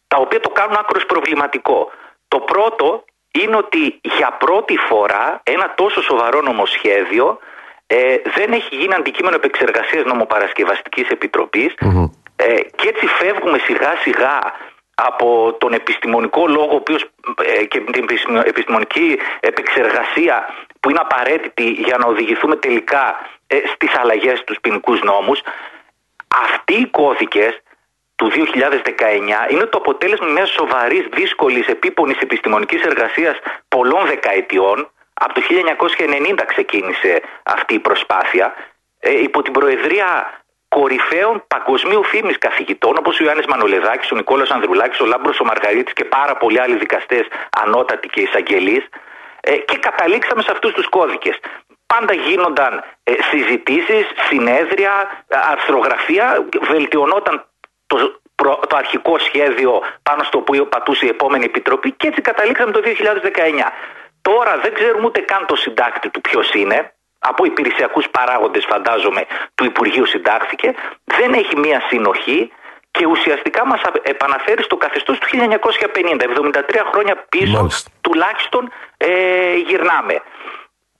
τα οποία το κάνουν άκρος προβληματικό. Το πρώτο είναι ότι για πρώτη φορά ένα τόσο σοβαρό νομοσχέδιο ε, δεν έχει γίνει αντικείμενο επεξεργασίας νομοπαρασκευαστικής ε, και έτσι φεύγουμε σιγά σιγά από τον επιστημονικό λόγο οποίος, ε, και την επιστημονική επεξεργασία που είναι απαραίτητη για να οδηγηθούμε τελικά ε, στις αλλαγές στους ποινικούς νόμους. Αυτοί οι κώδικες του 2019 είναι το αποτέλεσμα μιας σοβαρής, δύσκολης, επίπονης επιστημονικής εργασίας πολλών δεκαετιών. Από το 1990 ξεκίνησε αυτή η προσπάθεια ε, υπό την προεδρία κορυφαίων παγκοσμίου φήμης καθηγητών όπως ο Ιωάννης Μανολεδάκης, ο Νικόλας Ανδρουλάκης, ο Λάμπρος ο Μαργαρίτης και πάρα πολλοί άλλοι δικαστές ανώτατοι και εισαγγελείς ε, και καταλήξαμε σε αυτούς τους κώδικες. Πάντα γίνονταν ε, συζητήσεις, συνέδρια, αρθρογραφία, βελτιωνόταν το, το αρχικό σχέδιο πάνω στο οποίο πατούσε η επόμενη επιτροπή και έτσι καταλήξαμε το 2019. Τώρα δεν ξέρουμε ούτε καν το συντάκτη του ποιος είναι. Από υπηρεσιακούς παράγοντες φαντάζομαι του Υπουργείου συντάχθηκε. Δεν έχει μία συνοχή και ουσιαστικά μας επαναφέρει στο καθεστώς του 1950. 73 χρόνια πίσω τουλάχιστον ε, γυρνάμε.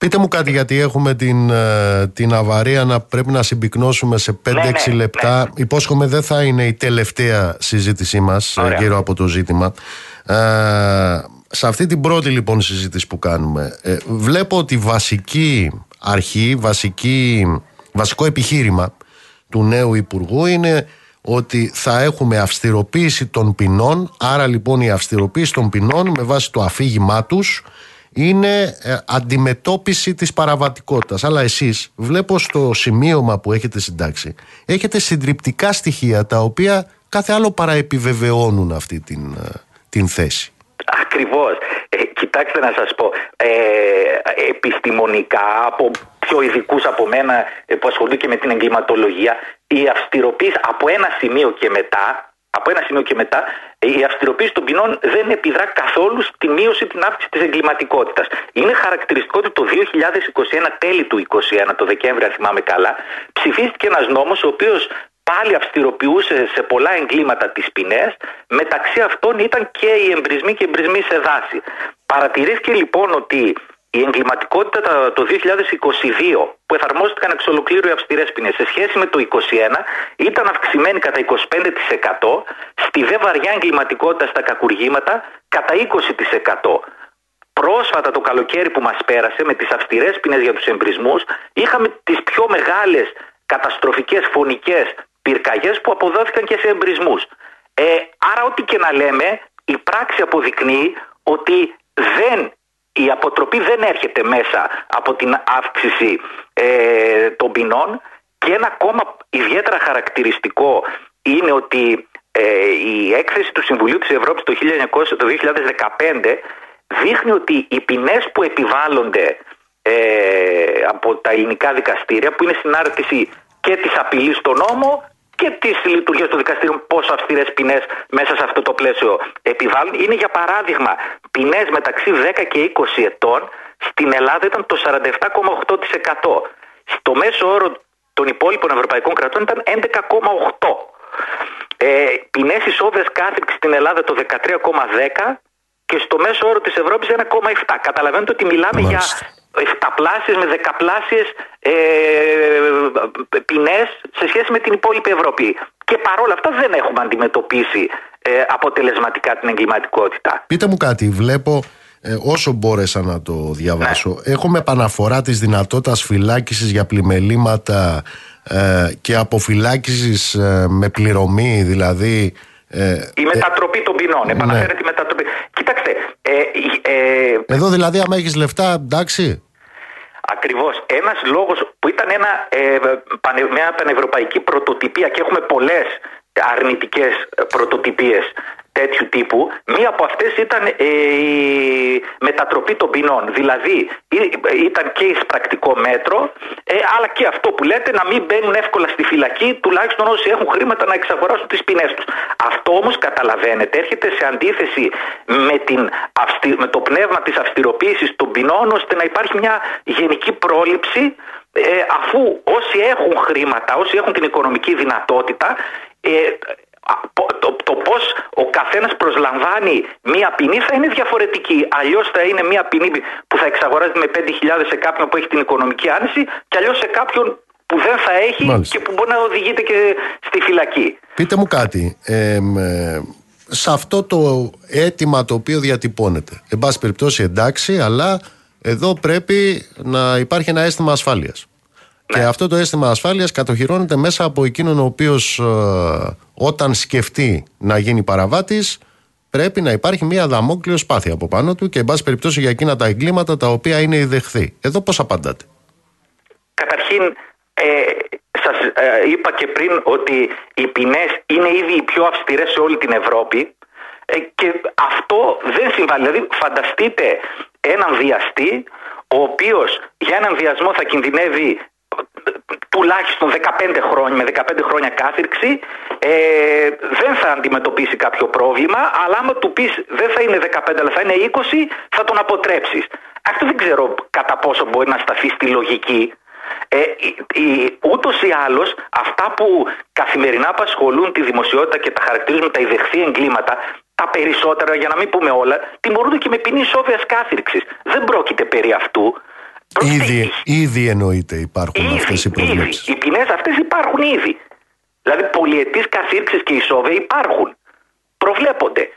Πείτε μου κάτι γιατί έχουμε την, ε, την αβαρία να πρέπει να συμπυκνώσουμε σε 5-6 ναι, ναι, λεπτά. Ναι. Υπόσχομαι δεν θα είναι η τελευταία συζήτησή μας ε, γύρω από το ζήτημα. Ε, σε αυτή την πρώτη λοιπόν συζήτηση που κάνουμε ε, βλέπω ότι βασική αρχή, βασική, βασικό επιχείρημα του νέου Υπουργού είναι ότι θα έχουμε αυστηροποίηση των ποινών άρα λοιπόν η αυστηροποίηση των ποινών με βάση το αφήγημά τους είναι ε, αντιμετώπιση της παραβατικότητας. Αλλά εσείς βλέπω στο σημείωμα που έχετε συντάξει έχετε συντριπτικά στοιχεία τα οποία κάθε άλλο παραεπιβεβαιώνουν αυτή την, ε, την θέση. Ακριβώς. Ε, κοιτάξτε να σας πω, ε, επιστημονικά από πιο ειδικούς από μένα που ασχολούνται και με την εγκληματολογία η αυστηροποίηση από ένα σημείο και μετά από ένα σημείο και μετά, η αυστηροποίηση των ποινών δεν επιδρά καθόλου στη μείωση την αύξηση της εγκληματικότητας. Είναι χαρακτηριστικό ότι το 2021, τέλη του 2021, το Δεκέμβριο, αν θυμάμαι καλά, ψηφίστηκε ένας νόμος ο οποίος πάλι αυστηροποιούσε σε πολλά εγκλήματα τις ποινές. Μεταξύ αυτών ήταν και οι εμπρισμοί και εμπρισμοί σε δάση. Παρατηρήθηκε λοιπόν ότι η εγκληματικότητα το 2022 που εφαρμόστηκαν εξ ολοκλήρου οι αυστηρές ποινές σε σχέση με το 2021 ήταν αυξημένη κατά 25%, στη δε βαριά εγκληματικότητα στα κακουργήματα κατά 20%. Πρόσφατα το καλοκαίρι που μας πέρασε με τις αυστηρές ποινές για τους εμπρισμούς είχαμε τις πιο μεγάλες καταστροφικές φωνικές πυρκαγιές που αποδόθηκαν και σε εμπρισμούς. Ε, άρα ό,τι και να λέμε η πράξη αποδεικνύει ότι δεν η αποτροπή δεν έρχεται μέσα από την αύξηση ε, των ποινών και ένα ακόμα ιδιαίτερα χαρακτηριστικό είναι ότι ε, η έκθεση του Συμβουλίου της Ευρώπης το, 1900, το 2015 δείχνει ότι οι ποινές που επιβάλλονται ε, από τα ελληνικά δικαστήρια που είναι συνάρτηση και της απειλής στον νόμο και τη λειτουργία του δικαστήριου, πόσο αυστηρές ποινές μέσα σε αυτό το πλαίσιο επιβάλλουν. Είναι για παράδειγμα ποινές μεταξύ 10 και 20 ετών στην Ελλάδα ήταν το 47,8%. Στο μέσο όρο των υπόλοιπων ευρωπαϊκών κρατών ήταν 11,8%. Ε, ποινές ισόβε κάθριξη στην Ελλάδα το 13,10% και στο μέσο όρο της Ευρώπης 1,7. Καταλαβαίνετε ότι μιλάμε για εφταπλάσιες με δεκαπλάσιες ε, ποινές σε σχέση με την υπόλοιπη Ευρώπη. Και παρόλα αυτά δεν έχουμε αντιμετωπίσει ε, αποτελεσματικά την εγκληματικότητα. Πείτε μου κάτι, βλέπω ε, όσο μπόρεσα να το διαβάσω, ναι. έχουμε επαναφορά της δυνατότητας φυλάκισης για πλημελήματα ε, και αποφυλάκησης ε, με πληρωμή, δηλαδή... Ε, η μετατροπή των ποινών, ναι. επαναφέρεται η μετατροπή. Κοίταξτε, ε, ε, Εδώ δηλαδή άμα έχεις λεφτά, εντάξει. Ακριβώς. Ένας λόγος που ήταν ένα, ε, μια πανευρωπαϊκή πρωτοτυπία και έχουμε πολλές αρνητικές πρωτοτυπίες τέτοιου τύπου. Μία από αυτές ήταν ε, η μετατροπή των ποινών. Δηλαδή ήταν και εισπρακτικό μέτρο, ε, αλλά και αυτό που λέτε να μην μπαίνουν εύκολα στη φυλακή, τουλάχιστον όσοι έχουν χρήματα να εξαγοράσουν τις ποινές τους. Αυτό όμως καταλαβαίνετε έρχεται σε αντίθεση με, την, με το πνεύμα της αυστηροποίησης των ποινών ώστε να υπάρχει μια γενική πρόληψη ε, αφού όσοι έχουν χρήματα, όσοι έχουν την οικονομική δυνατότητα ε, το, το πώς ο καθένας προσλαμβάνει μία ποινή θα είναι διαφορετική. Αλλιώς θα είναι μία ποινή που θα εξαγοράζεται με 5.000 σε κάποιον που έχει την οικονομική άνεση, και αλλιώς σε κάποιον που δεν θα έχει και που μπορεί να οδηγείται και στη φυλακή. Πείτε μου κάτι. Ε, σε αυτό το αίτημα το οποίο διατυπώνεται. Εν πάση περιπτώσει εντάξει, αλλά εδώ πρέπει να υπάρχει ένα αίσθημα ασφάλειας. Και ναι. αυτό το αίσθημα ασφάλειας κατοχυρώνεται μέσα από εκείνον ο οποίος ε, όταν σκεφτεί να γίνει παραβάτης, πρέπει να υπάρχει μια δαμόκλειο σπάθεια από πάνω του και, εν πάση περιπτώσει, για εκείνα τα εγκλήματα τα οποία είναι η δεχθή. Εδώ πώς απαντάτε; Καταρχήν, ε, σας ε, είπα και πριν ότι οι ποινές είναι ήδη οι πιο αυστηρές σε όλη την Ευρώπη ε, και αυτό δεν συμβάλλει. Δηλαδή φανταστείτε έναν βιαστή ο οποίος για έναν βιασμό θα κινδυνεύει τουλάχιστον 15 χρόνια, με 15 χρόνια κάθυρξη ε, δεν θα αντιμετωπίσει κάποιο πρόβλημα αλλά άμα του πεις δεν θα είναι 15 αλλά θα είναι 20 θα τον αποτρέψεις. Αυτό δεν ξέρω κατά πόσο μπορεί να σταθεί στη λογική. Ε, η, ούτως ή άλλως αυτά που καθημερινά απασχολούν τη δημοσιότητα και τα χαρακτηρίζουν τα ιδεχθή εγκλήματα τα περισσότερα, για να μην πούμε όλα, τιμωρούνται και με ποινή σόβια κάθυρξη. Δεν πρόκειται περί αυτού. Ήδη, ήδη εννοείται υπάρχουν αυτές οι προβλέψεις. Οι ποινές αυτές υπάρχουν ήδη. Δηλαδή πολιετής καθήρξη και ισόβε υπάρχουν. Προβλέπονται.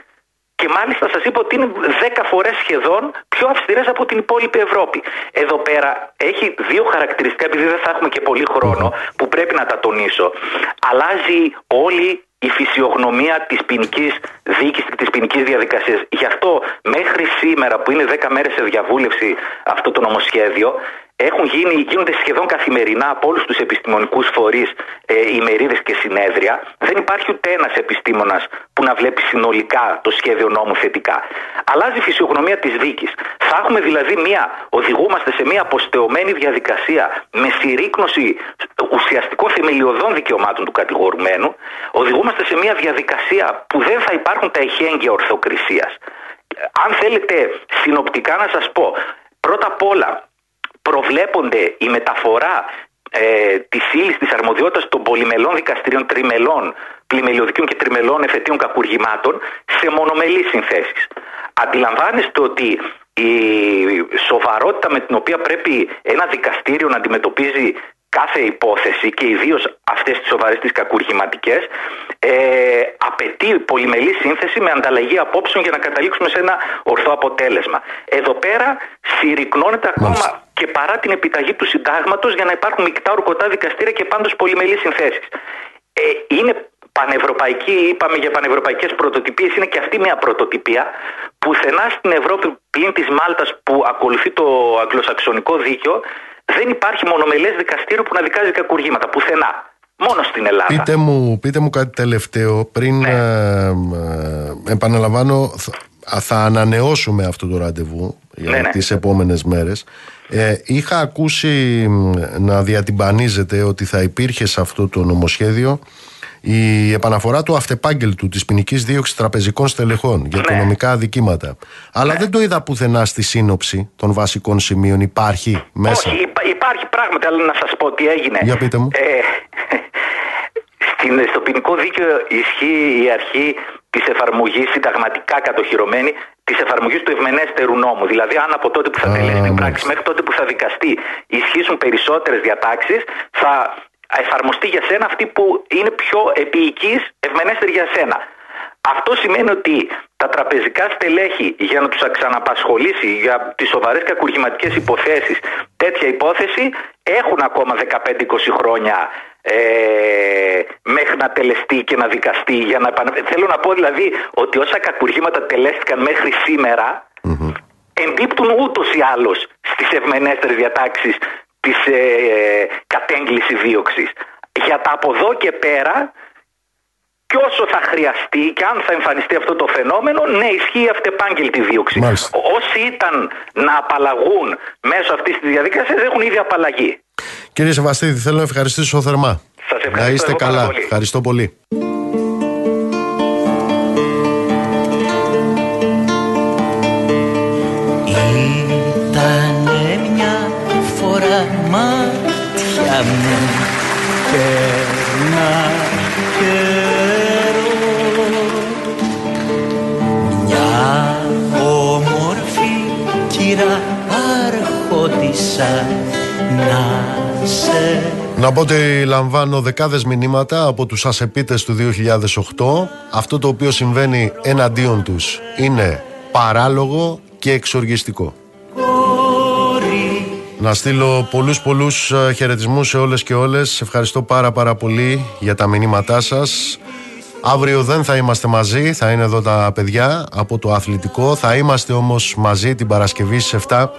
Και μάλιστα σας είπα ότι είναι 10 φορές σχεδόν πιο αυστηρές από την υπόλοιπη Ευρώπη. Εδώ πέρα έχει δύο χαρακτηριστικά, επειδή δεν θα έχουμε και πολύ χρόνο, που πρέπει να τα τονίσω. Αλλάζει όλη η φυσιογνωμία της ποινικής δίκης και της ποινικής διαδικασίας. Γι' αυτό μέχρι σήμερα που είναι 10 μέρες σε διαβούλευση αυτό το νομοσχέδιο έχουν γίνει, γίνονται σχεδόν καθημερινά από όλους τους επιστημονικούς φορείς ε, ημερίδες και συνέδρια. Δεν υπάρχει ούτε ένας επιστήμονας που να βλέπει συνολικά το σχέδιο νόμου θετικά. Αλλάζει η φυσιογνωμία της δίκης. Θα έχουμε δηλαδή μία, οδηγούμαστε σε μία αποστεωμένη διαδικασία με συρρήκνωση ουσιαστικών θεμελιωδών δικαιωμάτων του κατηγορουμένου. Οδηγούμαστε σε μία διαδικασία που δεν θα υπάρχουν τα εχέγγυα ορθοκρισίας. Αν θέλετε συνοπτικά να σας πω, πρώτα απ' όλα προβλέπονται η μεταφορά ε, της ύλης της αρμοδιότητας των πολυμελών δικαστηρίων τριμελών, πλημελιωδικών και τριμελών εφετείων κακουργημάτων σε μονομελείς συνθέσεις. Αντιλαμβάνεστε ότι η σοβαρότητα με την οποία πρέπει ένα δικαστήριο να αντιμετωπίζει κάθε υπόθεση και ιδίως αυτές τις σοβαρές τις κακουργηματικές, ε, απαιτεί πολυμελή σύνθεση με ανταλλαγή απόψεων για να καταλήξουμε σε ένα ορθό αποτέλεσμα. Εδώ πέρα συρρυκνώνεται ακόμα και παρά την επιταγή του συντάγματος για να υπάρχουν μεικτά ορκωτά δικαστήρια και πάντως πολυμελή συνθέσεις. Ε, είναι πανευρωπαϊκή, είπαμε για πανευρωπαϊκές πρωτοτυπίες, είναι και αυτή μια πρωτοτυπία. Πουθενά στην Ευρώπη πλην της Μάλτας που ακολουθεί το αγγλοσαξονικό δίκαιο δεν υπάρχει μονομελές δικαστήριο που να δικάζει κακουργήματα. Πουθενά. Μόνο στην Ελλάδα. Πείτε μου, πείτε μου κάτι τελευταίο πριν ναι. ε, ε, επαναλαμβάνω θα ανανεώσουμε αυτό το ραντεβού για Ναι, ναι. τις επόμενες μέρες. Ε, είχα ακούσει μ, να διατυμπανίζεται ότι θα υπήρχε σε αυτό το νομοσχέδιο η επαναφορά του αυτεπάγγελτου της ποινικής δίωξης τραπεζικών στελεχών για Ναι. οικονομικά αδικήματα. Αλλά δεν το είδα πουθενά στη σύνοψη των βασικών σημείων. Υπάρχει μέσα. Όχι, υπά- υπάρχει πράγματι, αλλά να σας πω τι έγινε. Για πείτε μου. Ε, στην, στο ποινικό δίκαιο ισχύει η αρχή της εφαρμογής συνταγματικά κατοχυρωμένη της εφαρμογής του ευμενέστερου νόμου. Δηλαδή, αν από τότε που θα Α, τελέσει την πράξη μάλιστα. μέχρι τότε που θα δικαστεί ισχύσουν περισσότερες διατάξεις, θα εφαρμοστεί για σένα αυτή που είναι πιο επίοικης, ευμενέστερη για σένα. Αυτό σημαίνει ότι τα τραπεζικά στελέχη για να τους ξαναπασχολήσει για τις σοβαρές κακουργηματικές υποθέσεις τέτοια υπόθεση έχουν ακόμα 15-20 χρόνια ε, μέχρι να τελεστεί και να δικαστεί για να επανα... Θέλω να πω δηλαδή ότι όσα κακουργήματα τελέστηκαν μέχρι σήμερα εμπίπτουν ούτως ή άλλως στις ευμενέστερες διατάξεις της ε, κατέγκλησης δίωξης. Για τα από εδώ και πέρα και όσο θα χρειαστεί και αν θα εμφανιστεί αυτό το φαινόμενο, ναι, ισχύει αυτεπάγγελτη δίωξη. Μάλιστα. Ό- Όσοι ήταν να απαλλαγούν μέσω αυτής της διαδικασίας έχουν ήδη απαλλαγεί. Κύριε Σεβαστίδη, θέλω να ευχαριστήσω θερμά. Σας ευχαριστώ Να είστε εγώ πάρα καλά. πολύ. Ευχαριστώ πολύ. Αρχόντισα να σε Να πω ότι λαμβάνω δεκάδες μηνύματα από τους ασεπίτες του 2008. Αυτό το οποίο συμβαίνει εναντίον τους είναι παράλογο και εξοργιστικό. Να στείλω πολλούς πολλούς ε, χαιρετισμούς σε όλες και όλες. Σε ευχαριστώ πάρα πάρα πολύ για τα μηνύματά σας. Αύριο δεν θα είμαστε μαζί, θα είναι εδώ τα παιδιά από το αθλητικό. Θα είμαστε όμως μαζί την Παρασκευή στις 7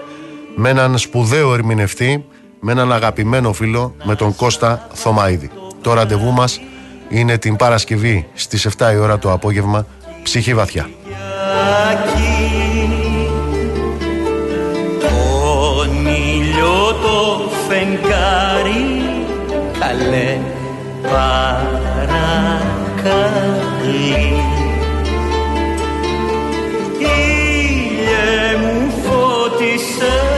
με έναν σπουδαίο ερμηνευτή, με έναν αγαπημένο φίλο, με τον Κώστα Θωμαίδη. Το ραντεβού μας είναι την Παρασκευή στις 7 η ώρα το απόγευμα, ψυχή βαθιά. Τον ήλιο το φεγγάρι καλέ παρακαλεί Ήλιε μου φώτισε